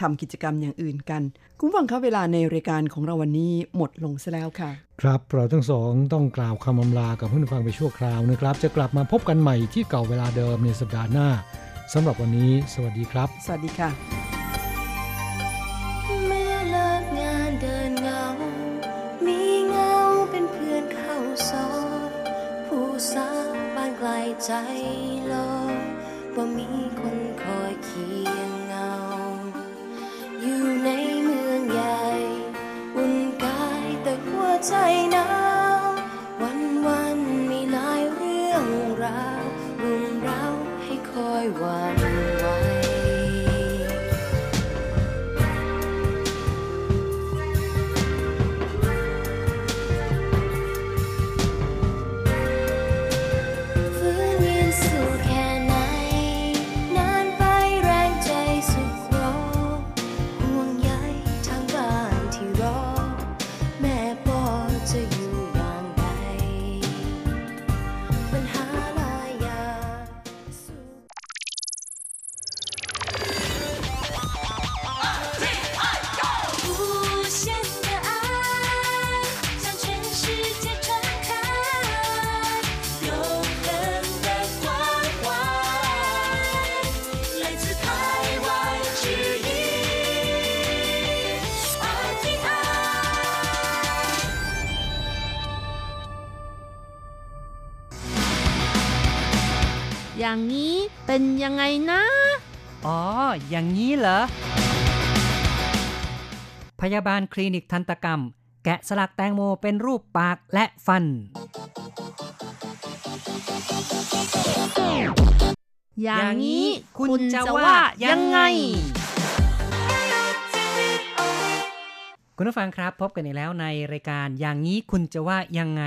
ทำกิจกรรมอย่างอื่นกัน คุณฟังครับเวลาในรายการของเราวันนี้หมดลงซะแล้วค่ะ ครับเราทั้งสองต้องกล่าวคำอำลากับผู้ฟังไปชั่วคราวนะครับ จะกลับมาพบกันใหม่ที่เก่าเวลาเดิมในสัปดาห์หน้าสำหรับวันนี้ สวัสดีครับ สวัสดีค่ะ เมื่อเลิกงานเดินเงา มีเงาเป็นเพื่อนเข้าซอยผู้สาวบ้านไกลใจลอยว่ามี แต่ อย่างนี้เป็นยังไงนะ อ๋อ อย่างนี้เหรอ พยาบาลคลินิกทันตกรรม แกะสลักแตงโมเป็นรูปปากและฟัน อย่างนี้คุณจะว่ายังไง คุณผู้ฟังครับพบกันอีกแล้วในรายการอย่างนี้คุณจะว่ายังไง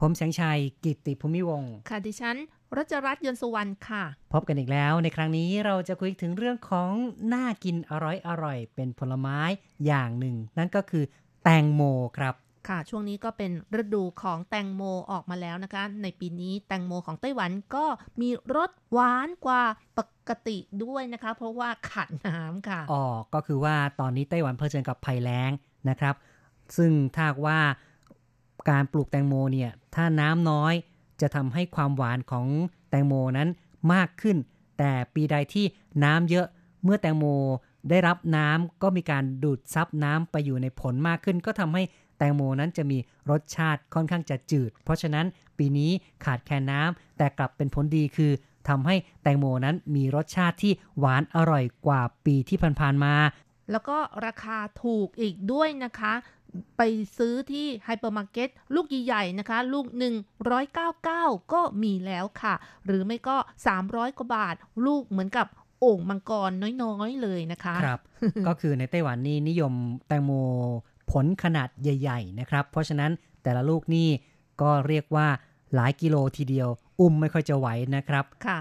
ผมแสงชัย กิตติภูมิวงศ์ค่ะดิฉัน รัชรัตน์ยนต์สุวรรณค่ะ พบกันอีกแล้ว ในครั้งนี้เราจะคุยถึงเรื่องของน่ากินอร่อยอร่อยๆเป็นผลไม้อย่างหนึ่ง นั่นก็คือแตงโมครับ ค่ะ ช่วงนี้ก็เป็นฤดูของแตงโมออกมาแล้วนะคะ ในปีนี้แตงโมของไต้หวันก็มีรสหวานกว่าปกติด้วยนะคะ เพราะว่าขาดน้ำค่ะอ๋อก็คือว่าตอนนี้ไต้หวันเผชิญกับภัยแล้งนะครับ ซึ่งถ้าหากว่าการปลูกแตงโมเนี่ยถ้าน้ำน้อย จะทำให้ความหวานของแตงโมนั้นมากขึ้น แต่ปีใดที่น้ำเยอะเมื่อแตงโมได้รับน้ำก็มีการดูดซับน้ำไปอยู่ในผลมากขึ้น ก็ทำให้แตงโมนั้นจะมีรสชาติค่อนข้างจะจืด เพราะฉะนั้นปีนี้ขาดแคลนน้ำแต่กลับเป็นผลดีคือทำให้แตงโมนั้นมีรสชาติที่หวานอร่อยกว่าปีที่ผ่านๆมา แล้วก็ราคาถูกอีกด้วยนะคะ ไปซื้อที่ไฮเปอร์มาร์เก็ตลูกใหญ่ๆนะคะ ลูก 199 ก็มีแล้วค่ะ หรือไม่ก็ 300 กว่าบาท ลูกเหมือนกับโอ่งมังกรน้อยๆเลยนะคะ ครับ ก็คือในไต้หวันนี่นิยมแตงโมผลขนาดใหญ่ ๆ นะครับ เพราะฉะนั้นแต่ละลูกนี่ก็เรียกว่าหลายกิโลทีเดียว อุ้มไม่ค่อยจะไหวนะครับ ค่ะ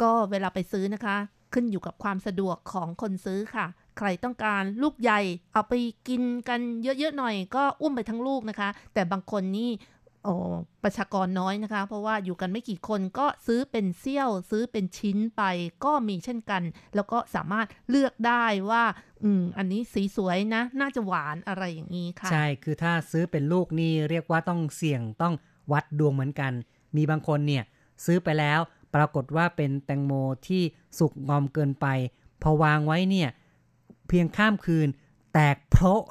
ก็เวลาไปซื้อนะคะ ขึ้นอยู่กับความสะดวกของคนซื้อค่ะใครต้องการลูกใหญ่ เอาไปกินกันเยอะๆหน่อย ก็อุ้มไปทั้งลูกนะคะ แต่บางคนนี่โอ้ประชากรน้อยนะคะ เพราะว่าอยู่กันไม่กี่คนก็ซื้อเป็นเซี่ยว ซื้อเป็นชิ้นไปก็มีเช่นกัน แล้วก็สามารถเลือกได้ว่า อืม อันนี้สีสวยนะ น่าจะหวานอะไรอย่างนี้ค่ะ ใช่คือถ้าซื้อเป็นลูกนี่เรียกว่าต้องเสี่ยงต้องวัดดวงเหมือนกัน มีบางคนเนี่ย ซื้อไปแล้ว ปรากฏว่าเป็นแตงโมที่สุกงอมเกินไป พอวางไว้เนี่ย เพียงข้ามคืนแตกโพระ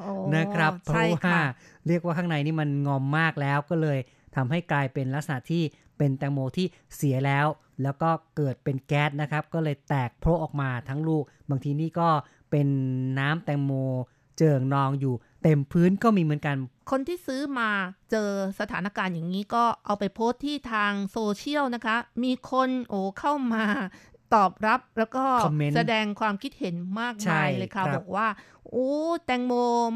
โอ้นะครับ เพใช่ราะว่าค่ะเรียกว่าข้างในนี่มันงอมมากแล้วก็เลยทำให้กลายเป็นลักษณะที่เป็นแตงโมที่เสียแล้ว แล้วก็เกิดเป็นแก๊สนะครับ ก็เลยแตกโพระออกมาทั้งลูก บางทีนี่ก็เป็นน้ำแตงโมเจิ่งนองอยู่เต็มพื้นก็มีเหมือนกัน คนที่ซื้อมาเจอสถานการณ์อย่างนี้ก็เอาไปโพสต์ที่ทางโซเชียลนะคะ มีคนโอ้เข้ามา ตอบรับแล้วก็คอมเมนต์แสดงความคิดเห็นมากใช่มายเลยค่ะครับบอกว่า โอ้ แตงโม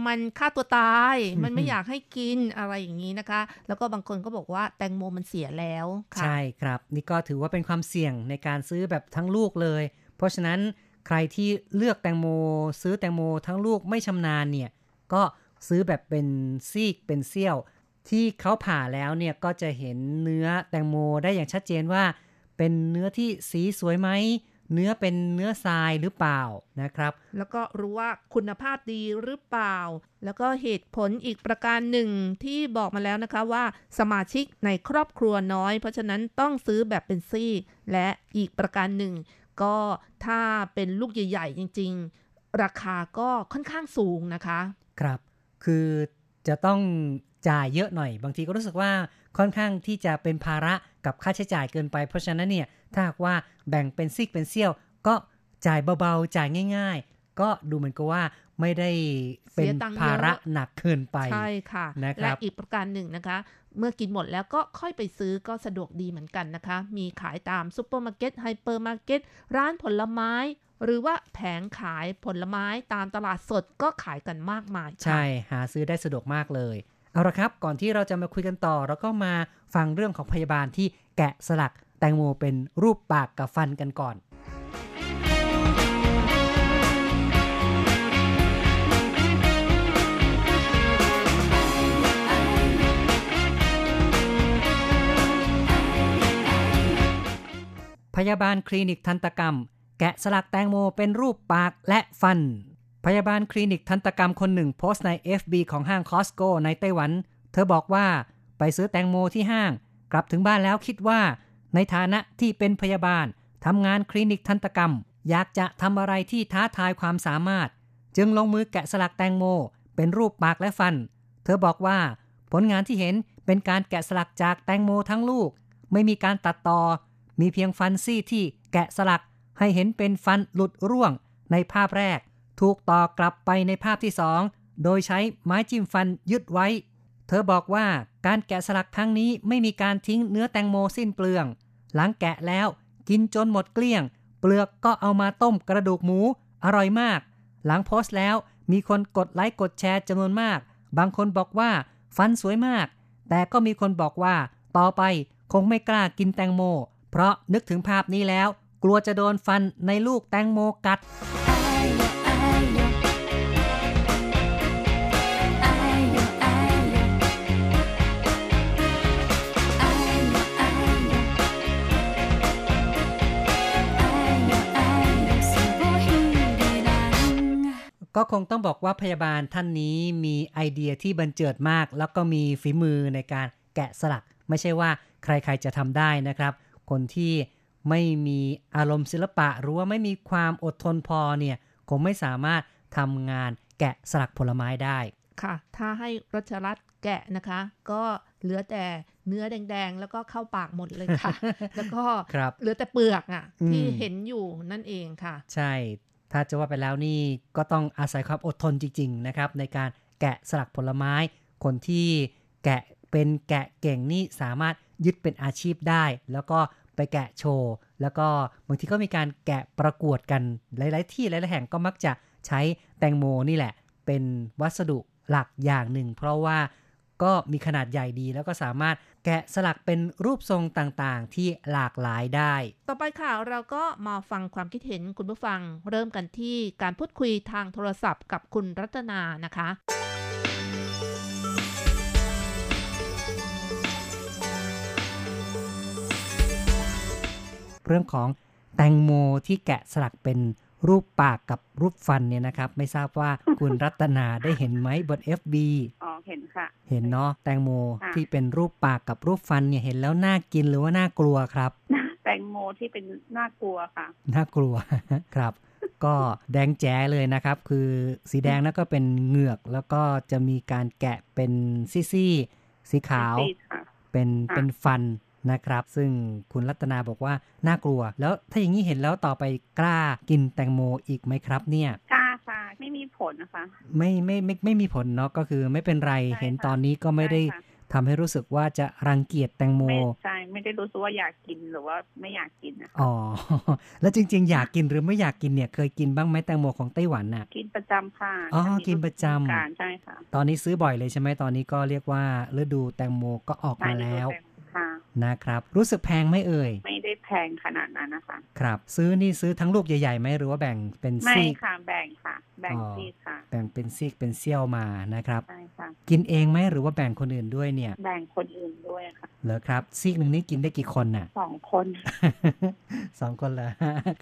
มันฆ่าตัวตาย มันไม่อยากให้กินอะไรอย่างนี้นะคะ แล้วก็บางคนก็บอกว่าแตงโมมันเสียแล้วค่ะใช่ครับ นี่ก็ถือว่าเป็นความเสี่ยงในการซื้อแบบทั้งลูกเลย เพราะฉะนั้นใครที่เลือกแตงโม ซื้อแตงโมทั้งลูกไม่ชำนาญเนี่ยก็ซื้อแบบเป็นซีกเป็นเซี่ยว ที่เขาผ่าแล้วเนี่ยก็จะเห็นเนื้อแตงโมได้อย่างชัดเจนว่า เป็นเนื้อที่สีสวยไหม เนื้อเป็นเนื้อทรายหรือเปล่านะครับ แล้วก็รู้ว่าคุณภาพดีหรือเปล่า แล้วก็เหตุผลอีกประการหนึ่งที่บอกมาแล้วนะคะว่าสมาชิกในครอบครัวน้อย เพราะฉะนั้นต้องซื้อแบบเป็นซี่ และอีกประการหนึ่ง ก็ถ้าเป็นลูกใหญ่ ๆ จริง ๆ ราคาก็ค่อนข้างสูงนะคะ ครับ คือจะต้อง จ่ายเยอะหน่อย บางทีก็รู้สึกว่าค่อนข้างที่จะเป็นภาระกับค่าใช้จ่ายเกินไป เพราะฉะนั้นเนี่ยถ้าหากว่าแบ่งเป็นซิกเป็นเซี่ยว ก็จ่ายเบาๆ จ่ายง่าย ๆ ก็ดูเหมือนกับว่าไม่ได้เป็นเสียตังค์เยอะภาระหนักเกินไปใช่ค่ะนะครับและอีกประการหนึ่งนะคะ เมื่อกินหมดแล้วก็ค่อยไปซื้อก็สะดวกดีเหมือนกันนะคะ มีขายตามซุปเปอร์มาร์เก็ตไฮเปอร์มาร์เก็ตร้านผลไม้หรือว่าแผงขายผลไม้ตามตลาดสดก็ขายกันมากมายค่ะใช่ หาซื้อได้สะดวกมากเลย เอาละครับก่อนที่เราจะมาคุยกันต่อ เราก็มาฟังเรื่องของพยาบาลที่แกะสลักแตงโมเป็นรูปปากกับฟันกันก่อนพยาบาลคลินิกทันตกรรม แกะสลักแตงโมเป็นรูปปากและฟัน พยาบาลคลินิกทันตกรรมคนหนึ่งโพสต์ใน FB ของห้างคอสโกในไต้หวัน เธอบอกว่าไปซื้อแตงโมที่ห้าง กลับถึงบ้านแล้วคิดว่า ในฐานะที่เป็นพยาบาลทำงานคลินิกทันตกรรม อยากจะทำอะไรที่ท้าทายความสามารถ จึงลงมือแกะสลักแตงโม เป็นรูปปากและฟัน เธอบอกว่า ผลงานที่เห็นเป็นการแกะสลักจากแตงโมทั้งลูก ไม่มีการตัดต่อ มีเพียงฟันซี่ที่แกะสลักให้เห็นเป็นฟันหลุดร่วงในภาพแรก ถูกต่อกลับไปในภาพที่สองโดยใช้ไม้จิ้มฟันยึดไว้ เธอบอกว่าการแกะสลักครั้งนี้ไม่มีการทิ้งเนื้อแตงโมสิ้นเปลือง หลังแกะแล้วกินจนหมดเกลี้ยง เปลือกก็เอามาต้มกระดูกหมู อร่อยมาก หลังโพสต์แล้วมีคนกดไลค์กดแชร์จำนวนมาก บางคนบอกว่าฟันสวยมาก แต่ก็มีคนบอกว่า ต่อไปคงไม่กล้ากินแตงโม เพราะนึกถึงภาพนี้แล้ว กลัวจะโดนฟันในลูกแตงโมกัด ก็คงต้องบอกว่าพยาบาลท่านนี้มีไอเดียที่บันเจิดมาก แล้วก็มีฝีมือในการแกะสลัก ไม่ใช่ว่าใครๆจะทำได้นะครับ คนที่ไม่มีอารมณ์ศิลปะ หรือว่าไม่มีความอดทนพอเนี่ยคงไม่สามารถทำงานแกะสลักผลไม้ได้ค่ะ ถ้าให้รัชรัตน์แกะนะคะ ก็เหลือแต่เนื้อแดง ๆ แล้วก็เข้าปากหมดเลยค่ะ แล้วก็ครับเหลือแต่เปลือกอะอืมที่เห็นอยู่นั่นเองค่ะ ใช่ ถ้าจะว่าไปแล้วนี่ก็ต้องอาศัยความอดทนจริง ๆ นะครับ ในการแกะสลักผลไม้ คนที่แกะเป็นแกะเก่งนี่สามารถยึดเป็นอาชีพได้ แล้วก็ไปแกะโชว์ แล้วก็บางทีก็มีการแกะประกวดกันหลาย ๆ ที่หลาย ๆ แห่งก็มักจะใช้แตงโมนี่แหละ เป็นวัสดุหลักอย่างหนึ่ง เพราะว่า ก็มีขนาดใหญ่ดีแล้วก็สามารถแกะสลักเป็นรูปทรงต่างๆ ที่หลากหลายได้ ต่อไปค่ะเราก็มาฟังความคิดเห็นคุณผู้ฟัง เริ่มกันที่การพูดคุยทางโทรศัพท์กับคุณรัตนานะคะเรื่องของแตงโมที่แกะสลักเป็น รูปปากกับรูปฟันเนี่ยนะครับ ไม่ทราบว่าคุณรัตนาได้เห็นไหมบน FB อ๋อเห็นค่ะ เห็นเนาะแตงโมค่ะที่เป็นรูปปากกับรูปฟันเนี่ยเห็นแล้วน่ากินหรือว่าน่ากลัวครับ แตงโมที่เป็นน่ากลัวค่ะ น่ากลัวครับก็แดงแจ๋เลยนะครับ คือสีแดงนั่นก็เป็นเหงือก แล้วก็จะมีการแกะเป็นซี่ๆสีขาวซีดค่ะเป็นค่ะเป็นฟัน นะครับ ซึ่งคุณรัตนาบอกว่าน่ากลัว แล้วถ้าอย่างนี้เห็นแล้วต่อไปกล้ากินแตงโมอีกไหมครับเนี่ยกล้าค่ะไม่มีผลนะคะ ไม่ไม่ไม่ไม่มีผลเนาะก็คือไม่เป็นไรใช่ค่ะเห็นตอนนี้ก็ไม่ได้ใช่ค่ะทำให้รู้สึกว่าจะรังเกียจแตงโมไม่ใช่ไม่ได้รู้สึกว่าอยากกินหรือว่าไม่อยากกินนะคะอ๋อแล้วจริง ๆ อยากกินหรือไม่อยากกินเนี่ย เคยกินบ้างไหมแตงโมของไต้หวันน่ะ กินประจำค่ะอ๋อถ้ามีกินประจำการใช่ค่ะตอนนี้ซื้อบ่อยเลยใช่ไหมตอนนี้ก็เรียกว่าฤดูแตงโมก็ออกมาแล้วใช่ ค่ะนะครับ รู้สึกแพงไหมเอ่ย ไม่ได้แพงขนาดนั้นนะคะ ครับ ซื้อนี่ซื้อทั้งลูกใหญ่ๆไหมหรือว่าแบ่งเป็นไม่ซีกค่ะแบ่งค่ะ แบ่งอ๋อซีดค่ะ แบ่งเป็นซีกเป็นเซี่ยวมานะครับใช่ค่ะกินเองไหมหรือว่าแบ่งคนอื่นด้วยเนี่ย แบ่งคนอื่นด้วยค่ะเหรอครับ ซีกหนึ่งนี่กินได้กี่คนน่ะสองคนสองคนละ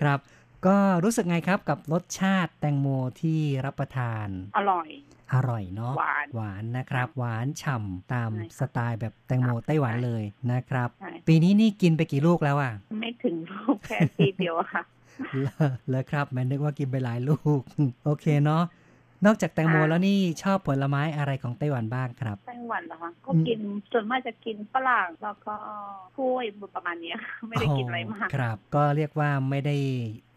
ครับ ก็รู้สึกไงครับกับรสชาติแตงโมที่รับประทาน อร่อย อร่อยเนาะหวานหวานนะครับ หวานฉ่ำตามใช่ค่ะสไตล์แบบแตงโมไต้หวันเลยนะครับใช่ปีนี้นี่กินไปกี่ลูกแล้วอะ ไม่ถึงลูกแค่ทีเดียวอะค่ะเลอเลยครับแม่นึกว่ากินไปหลายลูก โอเคเนาะ นอกจากแตงโมค่ะแล้วนี่ชอบผลไม้อะไรของไต้หวันบ้างครับ ไต้หวันเหรอคะก็อืมกินส่วนมากจะกินฝรั่งแล้วก็กล้วยประมาณเนี้ยไม่ได้กินอะไรมากครับ ก็เรียกว่าไม่ได้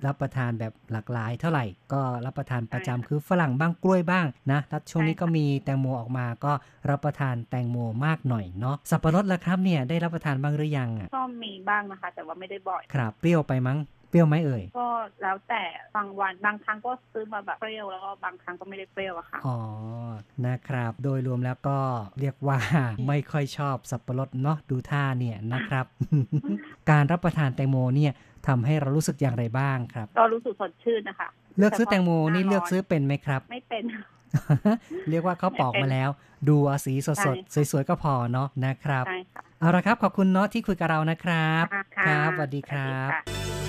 รับประทานแบบหลากหลายเท่าไหร่ก็รับประทานประจำใช่ค่ะคือฝรั่งบ้างกล้วยบ้างนะแล้วช่วงนี้ใช่ค่ะก็มีแตงโมออกมาก็รับประทานแตงโมมากหน่อยเนาะสับปะรดล่ะครับเนี่ยได้รับประทานบ้างหรือยังอะก็มีบ้างนะคะ แต่ว่าไม่ได้บ่อยครับเปรี้ยวไปมั้ง เปรี้ยวไหมเอ่ย ก็แล้วแต่บางวันบางครั้งก็ซื้อมาแบบเปรี้ยวแล้วก็บางครั้งก็ไม่ได้เปรี้ยวอะค่ะ อ๋อ นะครับ โดยรวมแล้วก็เรียกว่าไม่ค่อยชอบสับปะรดเนาะดูท่าเนี่ยนะครับ การรับประทานแตงโมเนี่ยทำให้เรารู้สึกอย่างไรบ้างครับ ก็รู้สึกสดชื่นนะคะ เลือกซื้อแตงโมนี่หน้าร้อนเลือกซื้อเป็นไหมครับ ไม่เป็นเรียกว่าเขาปอกมาแล้ว ดูเอาสีสดๆ สวยๆ ก็พอเนาะนะครับใช่ค่ะเอาละครับ ขอบคุณเนาะที่คุยกับเรานะครับค่ะครับสวัสดีครับ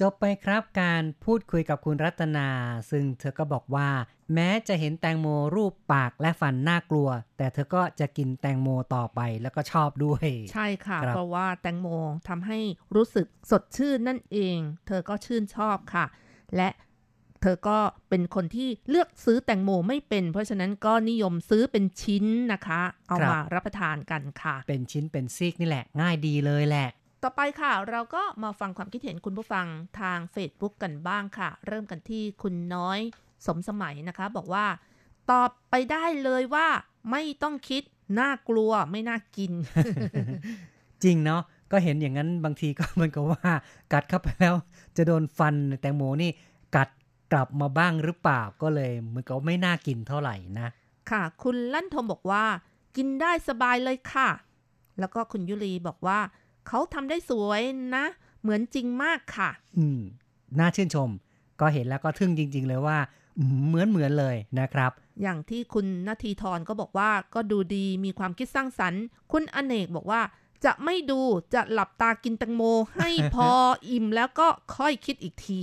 จบไปครับการพูดคุยกับคุณรัตนา ซึ่งเธอก็บอกว่า แม้จะเห็นแตงโมรูปปากและฟันน่ากลัว แต่เธอก็จะกินแตงโมต่อไปแล้วก็ชอบด้วย ใช่ค่ะครับเพราะว่าแตงโมทำให้รู้สึกสดชื่นนั่นเอง เธอก็ชื่นชอบค่ะ และเธอก็เป็นคนที่เลือกซื้อแตงโมไม่เป็น เพราะฉะนั้นก็นิยมซื้อเป็นชิ้นนะคะ เอาครับมารับประทานกันค่ะ เป็นชิ้นเป็นซีกนี่แหละ ง่ายดีเลยแหละ ต่อไปค่ะ เราก็มาฟังความคิดเห็นคุณผู้ฟังทาง Facebook กันบ้างค่ะ เริ่มกันที่คุณน้อยสมสมัยนะคะ บอกว่า ตอบไปได้เลยว่า ไม่ต้องคิดน่ากลัวไม่น่ากิน จริงเนาะก็เห็นอย่างนั้นบางทีก็เหมือนกับว่า กัดเข้าไปแล้ว จะโดนฟันแตงโมนี่กัดกลับมาบ้างหรือเปล่าก็เลยเหมือนกับไม่น่ากินเท่าไหร่นะ ค่ะ คุณลั่นทมบอกว่า กินได้สบายเลยค่ะ แล้วก็คุณยุรีบอกว่า เขาทำได้สวยนะ เหมือนจริงมากค่ะ อืม น่าชื่นชม ก็เห็นแล้วก็ทึ่งจริง ๆ เลยว่าอืมเหมือนเหมือนเลยนะครับ อย่างที่คุณนาทีทรก็บอกว่าก็ดูดีมีความคิดสร้างสรรค์ คุณอเนกบอกว่าจะไม่ดูจะหลับตากินแตงโม ให้พออิ่มแล้วก็ค่อยคิดอีกที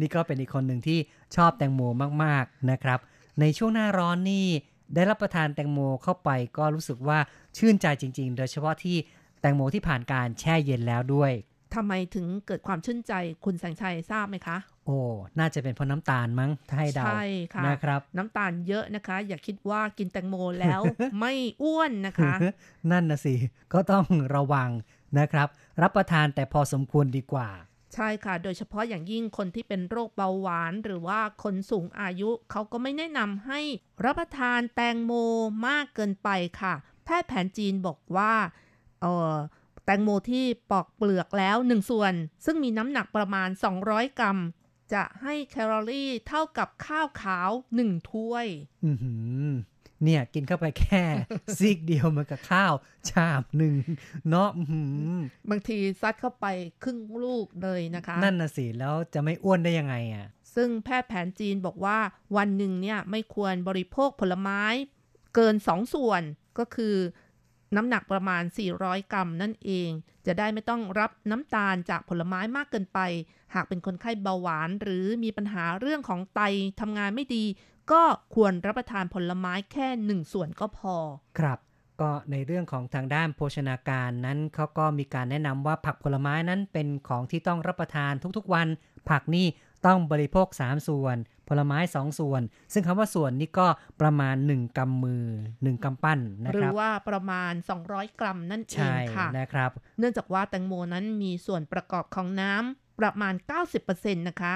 นี่ก็เป็นอีกคนหนึ่งที่ชอบแตงโมมากๆนะครับ ในช่วงหน้าร้อนนี่ได้รับประทานแตงโมเข้าไปก็รู้สึกว่าชื่นใจจริง ๆ โดยเฉพาะที่ แตงโมที่ผ่านการแช่เย็นแล้วด้วยทำไมถึงเกิดความชื่นใจคุณแสงชัยทราบไหมคะ โอ้ น่าจะเป็นเพราะน้ำตาลมั้งถ้าให้เดาใช่ค่ะนะครับ น้ำตาลเยอะนะคะ อย่าคิดว่ากินแตงโมแล้วไม่อ้วนนะคะ นั่นนะสิก็ต้องระวังนะครับ รับประทานแต่พอสมควรดีกว่า ใช่ค่ะ โดยเฉพาะอย่างยิ่งคนที่เป็นโรคเบาหวาน หรือว่าคนสูงอายุเขาก็ไม่แนะนำให้รับประทานแตงโมมากเกินไปค่ะ แพทย์แผนจีนบอกว่าเออ แตงโมที่ปอกเปลือกแล้ว 1 ส่วน ซึ่งมีน้ำหนักประมาณ 200 กรัม จะให้แคลอรี่เท่ากับข้าวขาว 1 ถ้วยอือหือเนี่ยกินเข้าไปแค่ซีกเดียวเหมันกับข้าว ชามหนึ่งเนาะอื้อหือบางทีซัดเข้าไปครึ่งลูกเลยนะคะ นั่นนะสิ แล้วจะไม่อ้วนได้ยังไงอะ ซึ่งแพทย์แผนจีนบอกว่าวันหนึ่งเนี่ยไม่ควรบริโภคผลไม้เกิน2ส่วนก็คือ น้ำหนักประมาณ 400 กรัมนั่นเอง จะได้ไม่ต้องรับน้ำตาลจากผลไม้มากเกินไป หากเป็นคนไข้เบาหวาน หรือมีปัญหาเรื่องของไตทำงานไม่ดี ก็ควรรับประทานผลไม้แค่1ส่วนก็พอ ครับก็ในเรื่องของทางด้านโภชนาการนั้นเขาก็มีการแนะนำว่าผักผลไม้นั้นเป็นของที่ต้องรับประทานทุกๆวัน ผักนี่ต้องบริโภค 3 ส่วน ผลไม้2ส่วน ซึ่งคำว่าส่วนนี่ก็ประมาณ 1กำมือ 1กำปั้นนะหรืครัอบว่าประมาณ 200 กรัมนั่นเองใช่ค่ะนะครับ เนื่องจากว่าแตงโมนั้นมีส่วนประกอบของน้ำประมาณ 90%นะคะ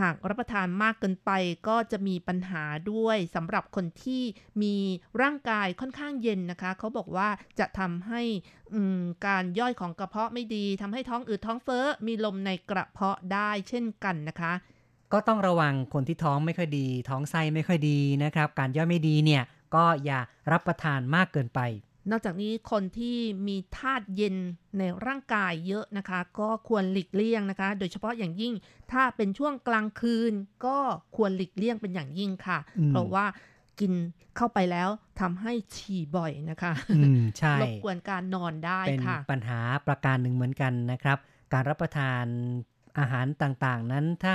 หากรับประทานมากเกินไปก็จะมีปัญหาด้วยสำหรับคนที่มีร่างกายค่อนข้างเย็นนะคะ เขาบอกว่าจะทำให้อืมการย่อยของกระเพาะไม่ดีทำให้ท้องอืดท้องเฟ้อมีลมในกระเพาะได้เช่นกันนะคะ ก็ต้องระวังคนที่ท้องไม่ค่อยดี ท้องไส้ไม่ค่อยดีนะครับ การย่อยไม่ดีเนี่ยก็อย่ารับประทานมากเกินไป นอกจากนี้คนที่มีธาตุเย็นในร่างกายเยอะนะคะ ก็ควรหลีกเลี่ยงนะคะ โดยเฉพาะอย่างยิ่งถ้าเป็นช่วงกลางคืน ก็ควรหลีกเลี่ยงเป็นอย่างยิ่งค่ะอืมเพราะว่ากินเข้าไปแล้วทำให้ฉี่บ่อยนะคะอืมใช่รบกวนการนอนได้เป็นค่ะปัญหาประการหนึ่งเหมือนกันนะครับ การรับประทานอาหารต่างๆ นั้นถ้า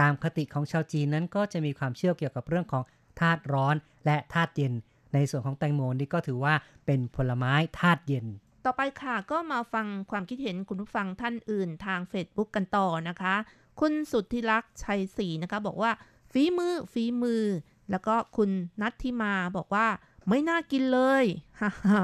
ตามคติของชาวจีนนั้นก็จะมีความเชื่อเกี่ยวกับเรื่องของธาตุร้อนและธาตุเย็น ในส่วนของแตงโมนี่ก็ถือว่าเป็นผลไม้ธาตุเย็น ต่อไปค่ะก็มาฟังความคิดเห็นคุณผู้ฟังท่านอื่นทาง Facebook กันต่อนะคะ คุณสุทธิลักษ์ชัยศรีนะคะ บอกว่า ฝีมือฝีมือ แล้วก็คุณนัททิมาบอกว่า ไม่น่ากินเลยฮ่าฮ่า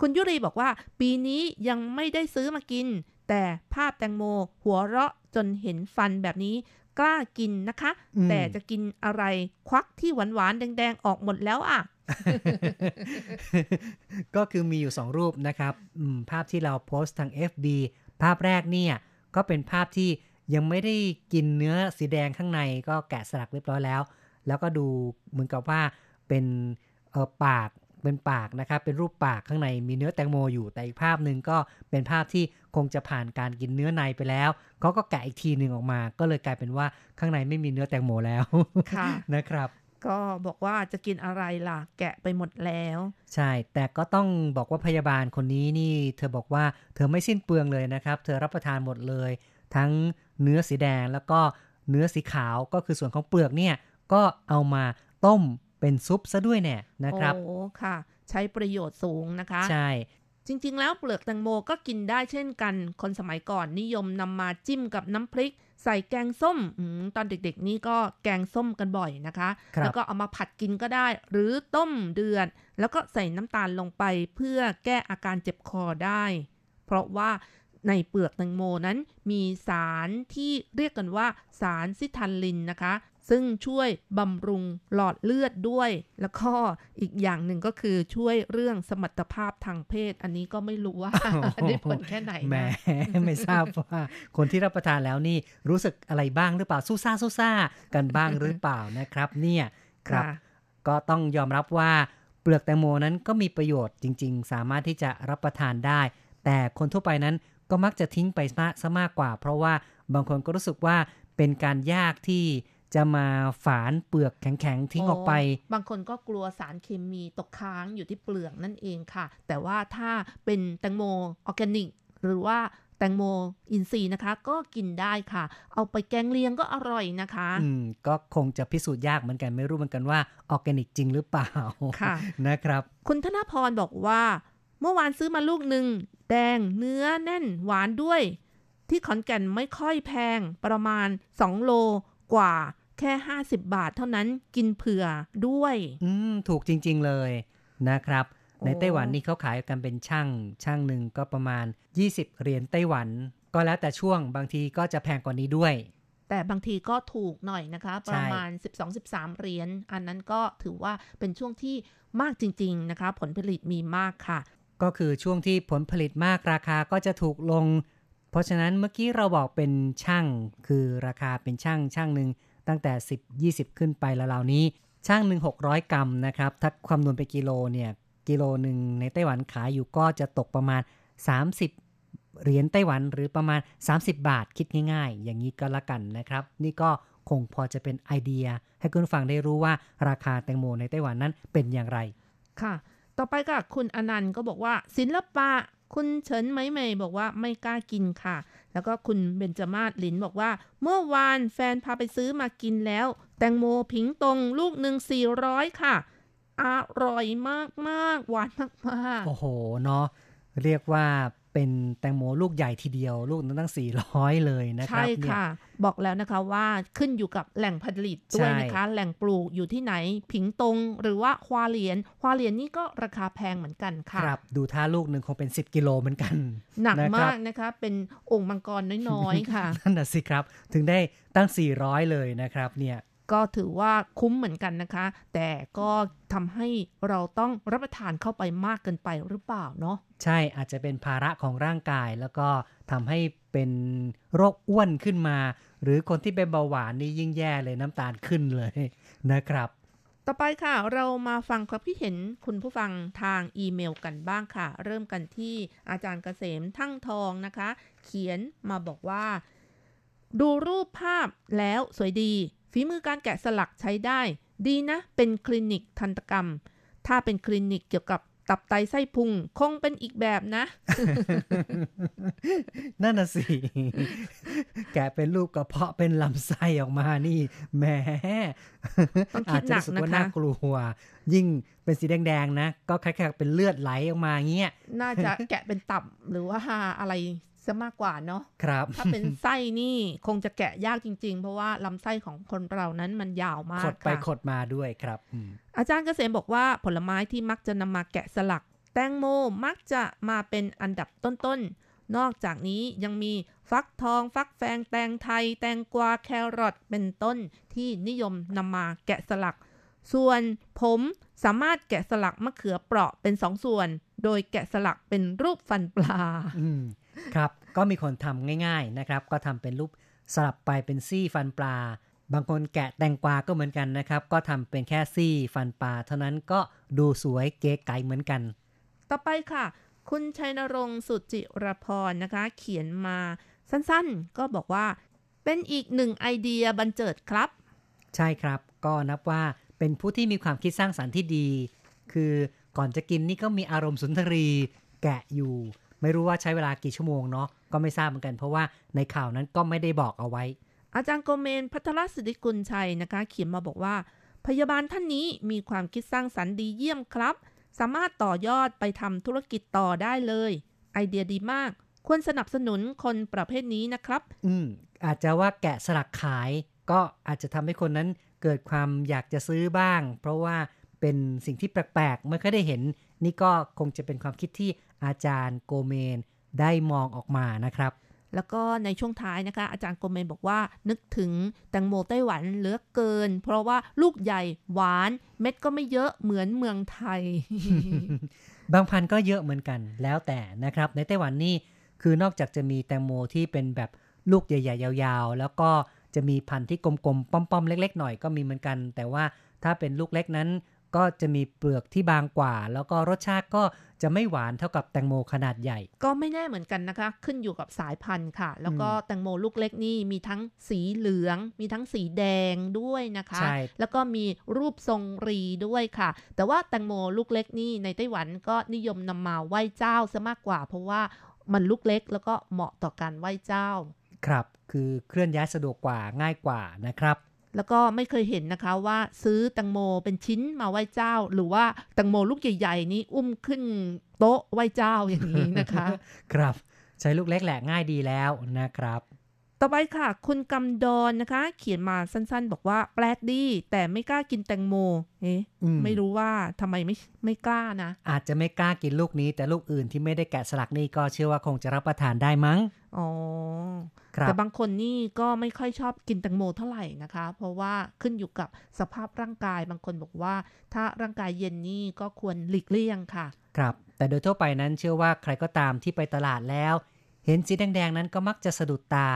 คุณยุรีบอกว่า ปีนี้ยังไม่ได้ซื้อมากิน แต่ภาพแตงโมหัวเราะจนเห็นฟันแบบนี้ กล้ากินนะคะอืมแต่จะกินอะไรควักที่หวานๆแดงๆ ออกหมดแล้วอะ ก็คือมีอยู่2รูปนะครับอืมภาพที่เราโพสต์ทาง FB ภาพแรกเนี่ย ก็เป็นภาพที่ยังไม่ได้กินเนื้อสีแดงข้างในก็แกะสลักเรียบร้อยแล้ว แล้วก็ดูเหมือนกับว่าเป็นเออปาก เป็นปากนะครับ เป็นรูปปากข้างในมีเนื้อแตงโมอยู่แต่อีกภาพหนึ่งก็เป็นภาพที่คงจะผ่านการกินเนื้อในไปแล้วเขาก็แกะอีกทีหนึ่งออกมา ก็เลยกลายเป็นว่าข้างในไม่มีเนื้อแตงโมแล้วค่ะนะครับก็บอกว่าจะกินอะไรล่ะ แกะไปหมดแล้ว ใช่ แต่ก็ต้องบอกว่าพยาบาลคนนี้นี่ เธอบอกว่าเธอไม่สิ้นเปลืองเลยนะครับ เธอรับประทานหมดเลย ทั้งเนื้อสีแดงแล้วก็เนื้อสีขาวก็คือส่วนของเปลือกเนี่ย ก็เอามาต้ม เป็นซุปซะด้วยเนี่ยนะครับโอ้ค่ะ ใช้ประโยชน์สูงนะคะ ใช่ จริงๆ แล้วเปลือกแตงโมก็กินได้เช่นกัน คนสมัยก่อนนิยมนำมาจิ้มกับน้ำพริก ใส่แกงส้มอมตอนเด็กๆ นี่ก็แกงส้มกันบ่อยนะคะครับแล้วก็เอามาผัดกินก็ได้ หรือต้มเดือดแล้วก็ใส่น้ำตาลลงไปเพื่อแก้อาการเจ็บคอได้ เพราะว่าในเปลือกแตงโมนั้นมีสารที่เรียกกันว่าสารซิทันลินนะคะ ซึ่งช่วยบำรุงหลอดเลือดด้วย แล้วก็อีกอย่างหนึ่งก็คือช่วยเรื่องสมรรถภาพทางเพศ อันนี้ก็ไม่รู้ว่าได้ผลแค่ไหนแหมนะไม่ทราบว่าคนที่รับประทานแล้วนี่รู้สึกอะไรบ้างหรือเปล่าสู้ซ่าสู้ซ่ากันบ้างหรือเปล่านะครับ เนี่ยครับค่ะก็ต้องยอมรับว่าเปลือกแตงโมนั้นก็มีประโยชน์จริง ๆ สามารถที่จะรับประทานได้ แต่คนทั่วไปนั้นก็มักจะทิ้งไปซะซะมากกว่า เพราะว่าบางคนก็รู้สึกว่าเป็นการยากที่ จะมาฝานเปลือกแข็งๆ ทิ้งออกไป บางคนก็กลัวสารเคมีตกค้างอยู่ที่เปลือกนั่นเองค่ะ แต่ว่าถ้าเป็นแตงโมออร์แกนิก หรือว่าแตงโมอินทรีย์นะคะ ก็กินได้ค่ะ เอาไปแกงเลียงก็อร่อยนะคะ อืม ก็คงจะพิสูจน์ยากเหมือนกันไม่รู้เหมือนกันว่าออร์แกนิกจริงหรือเปล่าค่ะนะครับ คุณธนพรบอกว่า เมื่อวานซื้อมาลูกหนึ่งแดงเนื้อแน่นหวานด้วย ที่ขอนแก่นไม่ค่อยแพงประมาณ 2 โลกว่า แค่ 50 บาทเท่านั้นกินเผื่อด้วย อืม ถูกจริง ๆ เลยนะครับโอ้ในไต้หวันนี่เขาขายกันเป็นช่าง ช่างหนึ่งก็ประมาณ 20 เหรียญไต้หวัน ก็แล้วแต่ช่วงบางทีก็จะแพงกว่านี้ด้วย แต่บางทีก็ถูกหน่อยนะคะใช่ประมาณ 12-13 เหรียญ อันนั้นก็ถือว่าเป็นช่วงที่มากจริง ๆ นะคะ ผลผลิตมีมากค่ะ ก็คือช่วงที่ผลผลิตมากราคาก็จะถูกลง เพราะฉะนั้นเมื่อกี้เราบอกเป็นช่าง คือราคาเป็นช่างช่างหนึ่ง ตั้งแต่ 10 20 ขึ้นไปแล้วเหล่านี้ ช่างหนึ่ง600 กรัมนะครับ ถ้าคำนวณเป็นกิโลเนี่ย กิโลหนึ่งในไต้หวันขายอยู่ก็จะตกประมาณ 30เหรียญไต้หวันหรือประมาณ 30 บาทคิดง่ายๆ อย่างนี้ก็แล้วกันนะครับ นี่ก็คงพอจะเป็นไอเดีย ให้คุณฟังได้รู้ว่าราคาแตงโมในไต้หวันนั้นเป็นอย่างไร ค่ะ ต่อไปก็คุณอนันต์ก็บอกว่า ศิลปะ คุณเฉินไหมเหมยบอกว่าไม่กล้ากินค่ะ แล้วก็คุณเบนจมาศลินบอกว่า เมื่อวานแฟนพาไปซื้อมากินแล้ว แตงโมผิงตรงลูกหนึ่งสี่ร้อยค่ะ อร่อยมากมากๆหวานมากๆโอ้โห เนาะเรียกว่า เป็นแตงโมลูกใหญ่ทีเดียว ลูกนั้นตั้ง 400 เลยนะคใช่รับเนี่ยค่ะ บอกแล้วนะคะว่าขึ้นอยู่กับแหล่งผลิตด้วยนะคะ แหล่งปลูกอยู่ที่ไหน ผิงตง หรือว่าควาเหลียนควาเหลียนนี่ก็ราคาแพงเหมือนกันค่ะ ครับ ดูท่าลูกหนึ่งคงเป็น 10 กิโลเหมือนกัน หนักะครับมากนะคะ เป็นองค์มังกรน้อยๆ ค่ะ นั่นน่ะสิครับ ถึงได้ตั้ง 400 เลยนะครับเนี่ย ก็ถือว่าคุ้มเหมือนกันนะคะ แต่ก็ทำให้เราต้องรับประทานเข้าไปมากเกินไปหรือเปล่าเนาะใช่อาจจะเป็นภาระของร่างกายแล้วก็ทำให้เป็นโรคอ้วนขึ้นมา หรือคนที่เป็นเบาหวานนี่ยิ่งแย่เลยน้ำตาลขึ้นเลยนะครับต่อไปค่ะ เรามาฟังความคิดเห็นคุณผู้ฟังทางอีเมลกันบ้างค่ะ เริ่มกันที่อาจารย์เกษมทั้งทองนะคะ เขียนมาบอกว่า ดูรูปภาพแล้วสวยดี ฝีมือการแกะสลักใช้ได้ ดีนะ เป็นคลินิกทันตกรรม ถ้าเป็นคลินิกเกี่ยวกับตับไตไส้พุงคงเป็นอีกแบบนะ นั่นน่ะสิ แกะเป็นรูปกระเพาะเป็นลำไส้ออกมานี่แหมต้องคิดหนักอาจจะรู้สึนะคะว่าน่ากลัว ยิ่งเป็นสีแดงๆนะ ก็คล้ายๆเป็นเลือดไหลออกมาเงี้ย น่าจะแกะเป็นตับหรือว่าอะไร ซะมากกว่าเนาะครับ ถ้าเป็นไส้นี่คงจะแกะยากจริง ๆ เพราะว่าลำไส้ของคนเรานั้นมันยาวมาขกดไปค่ะขดมาด้วยครับอืมอาจารย์เกษมบอกว่าผลไม้ที่มักจะนำมาแกะสลัก แตงโมมักจะมาเป็นอันดับต้นๆ นอกจากนี้ยังมีฟักทอง ฟักแฟงแตงไทย แตงกวาแครอทเป็นต้นที่นิยมนำมาแกะสลัก ส่วนผม สามารถแกะสลักมะเขือเปราะเป็นสองส่วน โดยแกะสลักเป็นรูปฟันปลาอืมครับ ก็มีคนทำง่าย ๆนะครับ ก็ทำเป็นรูปสลับไปเป็นซี่ฟันปลา บางคนแกะแตงกวาก็เหมือนกันนะครับ ก็ทำเป็นแค่ซี่ฟันปลา เท่านั้นก็ดูสวยเก๋ไก๋เหมือนกัน ต่อไปค่ะ คุณชัยนรงค์สุจิรพรนะคะ เขียนมาสั้นๆ ก็บอกว่า เป็นอีกหนึ่งไอเดียบันเจิดครับ ใช่ครับ ก็นับว่า เป็นผู้ที่มีความคิดสร้างสรรค์ที่ดี คือก่อนจะกินนี่ก็มีอารมณ์สุนทรีแกะอยู่ ไม่รู้ว่าใช้เวลากี่ชั่วโมงเนาะก็ไม่ทราบเหมือนกัน เพราะว่าในข่าวนั้นก็ไม่ได้บอกเอาไว้ อาจารย์โกเมนพัทรสิทธิกุลชัยนะคะ เขียนมาบอกว่า พยาบาลท่านนี้มีความคิดสร้างสรรค์ดีเยี่ยมครับ สามารถต่อยอดไปทำธุรกิจต่อได้เลย ไอเดียดีมากควรสนับสนุนคนประเภทนี้นะครับ อืมอาจจะว่าแกะสลักขายก็อาจจะทำให้คนนั้น เกิดความอยากจะซื้อบ้าง เพราะว่าเป็นสิ่งที่แปลกๆไม่เคยได้เห็น นี่ก็คงจะเป็นความคิดที่อาจารย์โกเมนได้มองออกมานะครับ แล้วก็ในช่วงท้ายนะคะ อาจารย์โกเมนบอกว่านึกถึงแตงโมไต้หวันเหลือเกิน เพราะว่าลูกใหญ่หวานเม็ดก็ไม่เยอะเหมือนเมืองไทย บางพันธุ์ก็เยอะเหมือนกันแล้วแต่นะครับ ในไต้หวันนี่คือนอกจากจะมีแตงโมที่เป็นแบบลูกใหญ่ ๆ ยาว ๆ แล้วก็ จะมีพันธุ์ที่กลมๆป้อมๆเล็ก ๆ หน่อยก็มีเหมือนกัน แต่ว่าถ้าเป็นลูกเล็กนั้น ก็จะมีเปลือกที่บางกว่า แล้วก็รสชาติก็จะไม่หวานเท่ากับแตงโมขนาดใหญ่ ก็ไม่แน่เหมือนกันนะคะ ขึ้นอยู่กับสายพันธุ์ค่ะ แล้วก็แตงโมลูกเล็กนี่มีทั้งสีเหลือง มีทั้งสีแดงด้วยนะคะใช่แล้วก็มีรูปทรงรีด้วยค่ะ แต่ว่าแตงโมลูกเล็กนี่ในไต้หวันก็นิยมนำมาไหว้เจ้าซะมากกว่า เพราะว่ามันลูกเล็กแล้วก็เหมาะต่อการไหว้เจ้า ครับ คือเคลื่อนย้ายสะดวกกว่าง่ายกว่านะครับ แล้วก็ไม่เคยเห็นนะคะว่าซื้อแตงโมเป็นชิ้นมาไหว้เจ้า หรือว่าแตงโมลูกใหญ่ๆนี้อุ้มขึ้นโต๊ะไหว้เจ้าอย่างนี้นะคะ ครับ ใช้ลูกเล็กแหละง่ายดีแล้วนะครับ ต่อไปค่ะ คุณกำดอนนะคะ เขียนมาสั้นๆ บอกว่าแปลกดี แต่ไม่กล้ากินแตงโมเอ๊ะอืมไม่รู้ว่าทำไมไม่ไม่กล้านะ อาจจะไม่กล้ากินลูกนี้ แต่ลูกอื่นที่ไม่ได้แกะสลักนี่ก็เชื่อว่าคงจะรับประทานได้มั้งอ๋อครับแต่บางคนนี่ก็ไม่ค่อยชอบกินแตงโมเท่าไหร่นะคะ เพราะว่าขึ้นอยู่กับสภาพร่างกายบางคนบอกว่า ถ้าร่างกายเย็นนี่ก็ควรหลีกเลี่ยงค่ะ ครับ แต่โดยทั่วไปนั้นเชื่อว่าใครก็ตามที่ไปตลาดแล้ว เห็นสีแดงๆนั้นก็มักจะสะดุดตา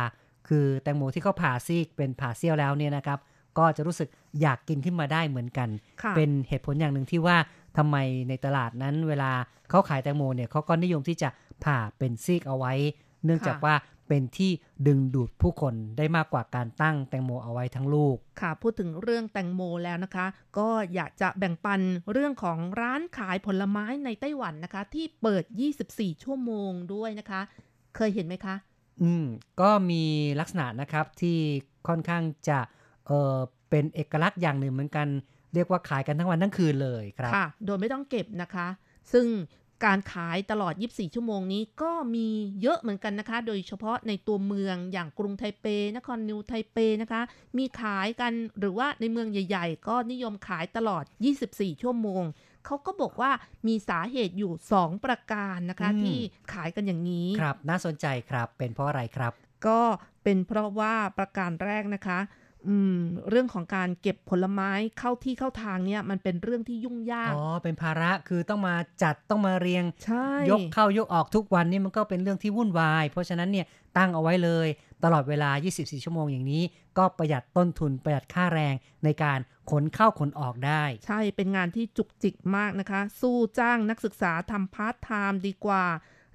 คือแตงโมที่เขาผ่าซีกเป็นผ่าเซี่ยวแล้วเนี่ยนะครับ ก็จะรู้สึกอยากกินขึ้นมาได้เหมือนกันค่ะเป็นเหตุผลอย่างหนึ่งที่ว่าทำไมในตลาดนั้นเวลาเขาขายแตงโมเนี่ยเขาก็นิยมที่จะผ่าเป็นซีกเอาไว้ เนื่องจากว่าเป็นที่ดึงดูดผู้คนได้มากกว่าการตั้งแตงโมเอาไว้ทั้งลูก ค่ะ พูดถึงเรื่องแตงโมแล้วนะคะ ก็อยากจะแบ่งปันเรื่องของร้านขายผลไม้ในไต้หวันนะคะ ที่เปิด 24 ชั่วโมงด้วยนะคะ เคยเห็นไหมคะ อืมก็มีลักษณะนะครับที่ค่อนข้างจะเออเป็นเอกลักษณ์อย่างหนึ่งเหมือนกัน เรียกว่าขายกันทั้งวันทั้งคืนเลยครับค่ะ โดยไม่ต้องเก็บนะคะ ซึ่งการขายตลอด 24 ชั่วโมงนี้ก็มีเยอะเหมือนกันนะคะ โดยเฉพาะในตัวเมืองอย่างกรุงไทเป นครนิวไทเปนะคะ มีขายกันหรือว่าในเมืองใหญ่ ๆ ก็นิยมขายตลอด 24 ชั่วโมง เขาก็บอกว่ามีสาเหตุอยู่ 2 ประการนะคะอืมที่ขายกันอย่างนี้ ครับ น่าสนใจครับ เป็นเพราะอะไรครับ ก็เป็นเพราะว่าประการแรกนะคะ อืมเรื่องของการเก็บผลไม้เข้าที่เข้าทางเนี่ยมันเป็นเรื่องที่ยุ่งยากอ๋อเป็นภาระคือต้องมาจัดต้องมาเรียงใช่ยกเข้ายกออกทุกวันนี่มันก็เป็นเรื่องที่วุ่นวาย เพราะฉะนั้นเนี่ยตั้งเอาไว้เลย ตลอดเวลา 24 ชั่วโมงอย่างนี้ ก็ประหยัดต้นทุนประหยัดค่าแรงในการขนเข้าขนออกได้ ใช่เป็นงานที่จุกจิกมากนะคะ สู้จ้างนักศึกษาทำพาร์ทไทม์ดีกว่า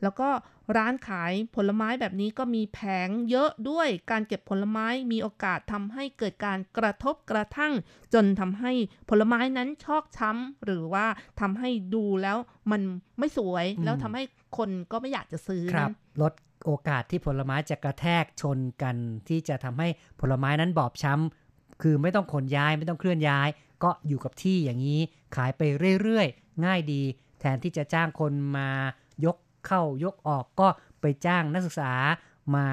แล้วก็ ร้านขายผลไม้แบบนี้ก็มีแผงเยอะด้วยการเก็บผลไม้มีโอกาสทำให้เกิดการกระทบกระทั่ง จนทำให้ผลไม้นั้นชอกช้ำหรือว่าทำให้ดูแล้วมันไม่สวยอืมแล้วทำให้คนก็ไม่อยากจะซื้อครับนั้นลดโอกาสที่ผลไม้จะกระแทกชนกัน ที่จะทำให้ผลไม้นั้นบอบช้ำคือไม่ต้องขนย้ายไม่ต้องเคลื่อนย้าย ก็อยู่กับที่อย่างนี้ขายไปเรื่อยๆ ง่ายดี แทนที่จะจ้างคนมายก เข้ายกออกก็ไปจ้างนักศึกษามา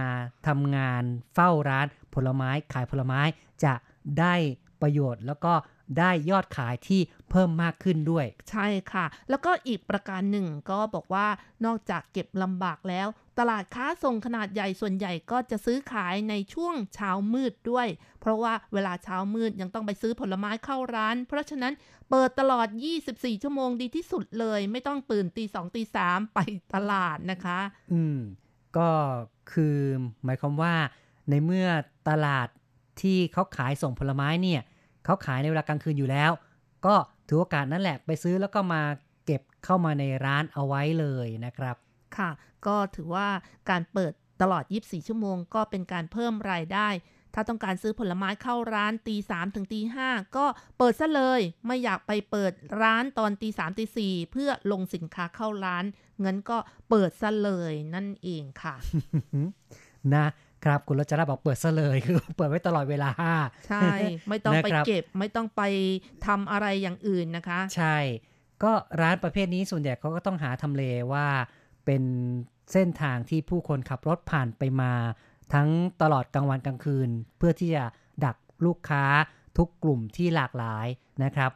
ทำงานเฝ้าร้านผลไม้ขายผลไม้จะได้ประโยชน์ แล้วก็ได้ยอดขายที่ เพิ่มมากขึ้นด้วย ใช่ค่ะ แล้วก็อีกประการหนึ่งก็บอกว่านอกจากเก็บลำบากแล้ว ตลาดค้าส่งขนาดใหญ่ส่วนใหญ่ก็จะซื้อขายในช่วงเช้ามืดด้วย เพราะว่าเวลาเช้ามืดยังต้องไปซื้อผลไม้เข้าร้าน เพราะฉะนั้นเปิดตลอด 24 ชั่วโมงดีที่สุดเลย ไม่ต้องตื่นตีสองตีสามไปตลาดนะคะ อืม ก็คือหมายความว่าในเมื่อตลาดที่เขาขายส่งผลไม้เนี่ยเขาขายในเวลากลางคืนอยู่แล้ว ก็ ถือโอกาสนั่นแหละไปซื้อแล้วก็มาเก็บเข้ามาในร้านเอาไว้เลยนะครับ ค่ะ ก็ถือว่าการเปิดตลอด 24 ชั่วโมง ก็เป็นการเพิ่มรายได้ ถ้าต้องการซื้อผลไม้เข้าร้านตีสามถึงตีห้าก็เปิดซะเลย ไม่อยากไปเปิดร้านตอนตีสามตีสี่เพื่อลงสินค้าเข้าร้านงั้นก็เปิดซะเลยนั่นเองค่ะ นะ ครับคุณรจราบอกเปิดซะเลยคือเปิดไว้ตลอดเวลา ใช่ ไม่ต้องไปนะครับเก็บ ไม่ต้องไปทำอะไรอย่างอื่นนะคะ ใช่ ก็ร้านประเภทนี้ส่วนใหญ่เขาก็ต้องหาทำเลว่าเป็นเส้นทางที่ผู้คนขับรถผ่านไปมา ทั้งตลอดกลางวันกลางคืน เพื่อที่จะดักลูกค้าทุกกลุ่มที่หลากหลายนะครับ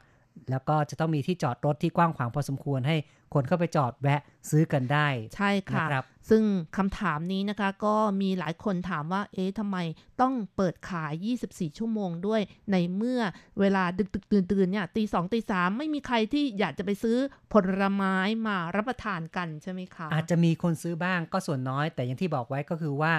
แล้วก็จะต้องมีที่จอดรถที่กว้างขวางพอสมควรให้ คนเข้าไปจอดแวะซื้อกันได้ใช่ค่ะนะครับซึ่งคำถามนี้นะคะก็มีหลายคนถามว่า เอ๊ะทำไมต้องเปิดขาย 24 ชั่วโมงด้วย ในเมื่อเวลาดึกดึกตื่นตื่นๆเนี่ยตีสองตีสามไม่มีใครที่อยากจะไปซื้อผลไม้มารับประทานกันใช่ไหมคะ อาจจะมีคนซื้อบ้างก็ส่วนน้อย แต่อย่างที่บอกไว้ก็คือว่า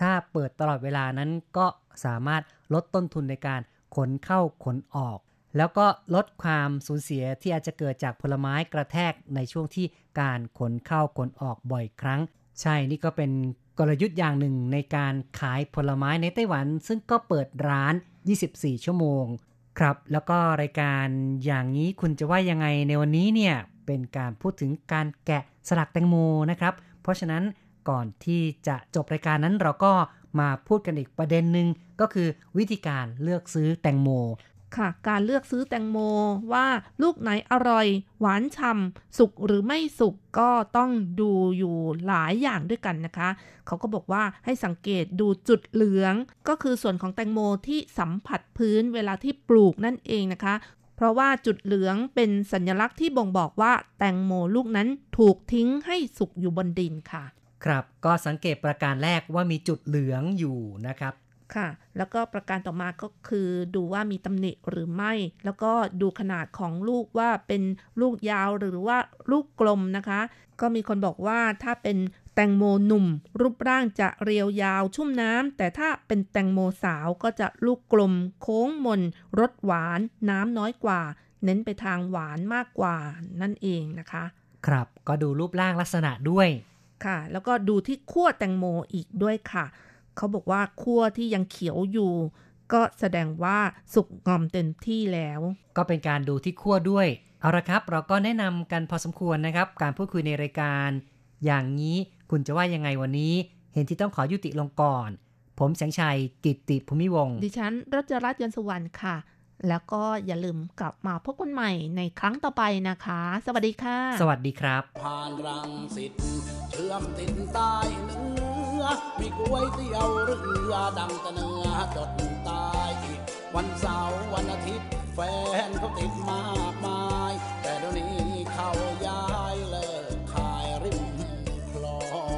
ถ้าเปิดตลอดเวลานั้นก็สามารถลดต้นทุนในการขนเข้าขนออก แล้วก็ลดความสูญเสียที่อาจจะเกิดจากผลไม้กระแทกในช่วงที่การขนเข้าขนออกบ่อยครั้ง ใช่นี่ก็เป็นกลยุทธ์อย่างหนึ่งในการขายผลไม้ในไต้หวัน ซึ่งก็เปิดร้าน 24 ชั่วโมง ครับ แล้วก็รายการอย่างนี้คุณจะว่ายังไงในวันนี้เนี่ยเป็นการพูดถึงการแกะสลักแตงโมนะครับ เพราะฉะนั้นก่อนที่จะจบรายการนั้นเราก็มาพูดกันอีกประเด็นหนึ่งก็คือวิธีการเลือกซื้อแตงโม ค่ะ การเลือกซื้อแตงโมว่าลูกไหนอร่อย หวานฉ่ำสุกหรือไม่สุกก็ต้องดูอยู่หลายอย่างด้วยกันนะคะ เขาก็บอกว่าให้สังเกตดูจุดเหลือง ก็คือส่วนของแตงโมที่สัมผัสพื้นเวลาที่ปลูกนั่นเองนะคะ เพราะว่าจุดเหลืองเป็นสัญลักษณ์ที่บ่งบอกว่าแตงโมลูกนั้นถูกทิ้งให้สุกอยู่บนดินค่ะ ครับก็สังเกตประการแรกว่ามีจุดเหลืองอยู่นะครับ ค่ะ แล้วก็ประการต่อมาก็คือดูว่ามีตำหนิหรือไม่ แล้วก็ดูขนาดของลูกว่าเป็นลูกยาวหรือว่าลูกกลมนะคะ ก็มีคนบอกว่าถ้าเป็นแตงโมหนุ่ม รูปร่างจะเรียวยาวชุ่มน้ำแต่ถ้าเป็นแตงโมสาวก็จะลูกกลม โค้งมนรสหวาน น้ำน้อยกว่า เน้นไปทางหวานมากกว่านั่นเองนะคะ ครับก็ดูรูปร่างลักษณะด้วยค่ะ แล้วก็ดูที่ขั้วแตงโมอีกด้วยค่ะ เขาบอกว่าขั้วที่ยังเขียวอยู่ ก็แสดงว่าสุกงอมเต็มที่แล้ว ก็เป็นการดูที่ขั้วด้วย เอาละครับ เราก็แนะนำกันพอสมควรนะครับ การพูดคุยในรายการ อย่างนี้คุณจะว่ายังไงวันนี้ เห็นที่ต้องขอยุติลงก่อน ผมแสงชัยกิตติภูมิวงศ์ดิฉันรัชรัตน์ยนต์สุวรรณค่ะ แล้วก็อย่าลืมกลับมาพบกันใหม่ในครั้งต่อไปนะคะ สวัสดีค่ะ สวัสดีครับ ผ่านรังสิตเชื่อมติดใต้เนื้อ มีก๋วยเตี๋ยวเรือดังตะเนื้อจดตายวันเสาร์วันอาทิตย์ แฟนเขาติดมากมาย แต่เดี๋ยวนี้เขาย้ายเลิกขายริมคลอง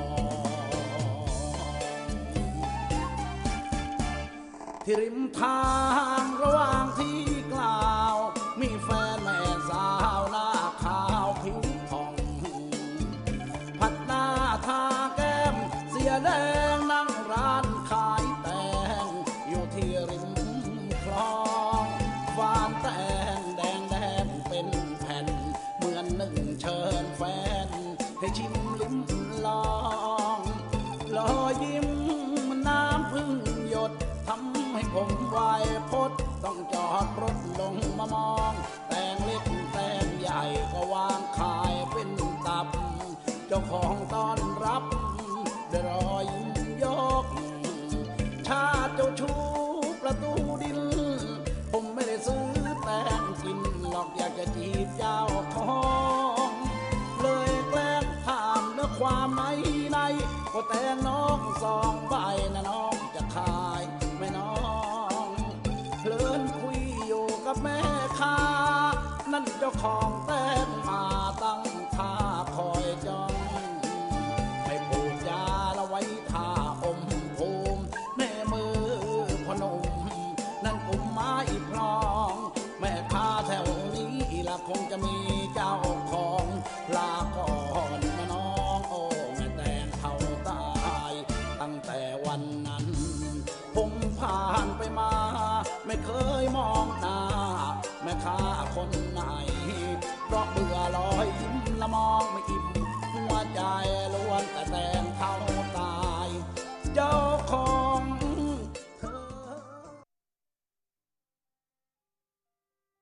ที่ริมทางระหว่างที่ จ้าของ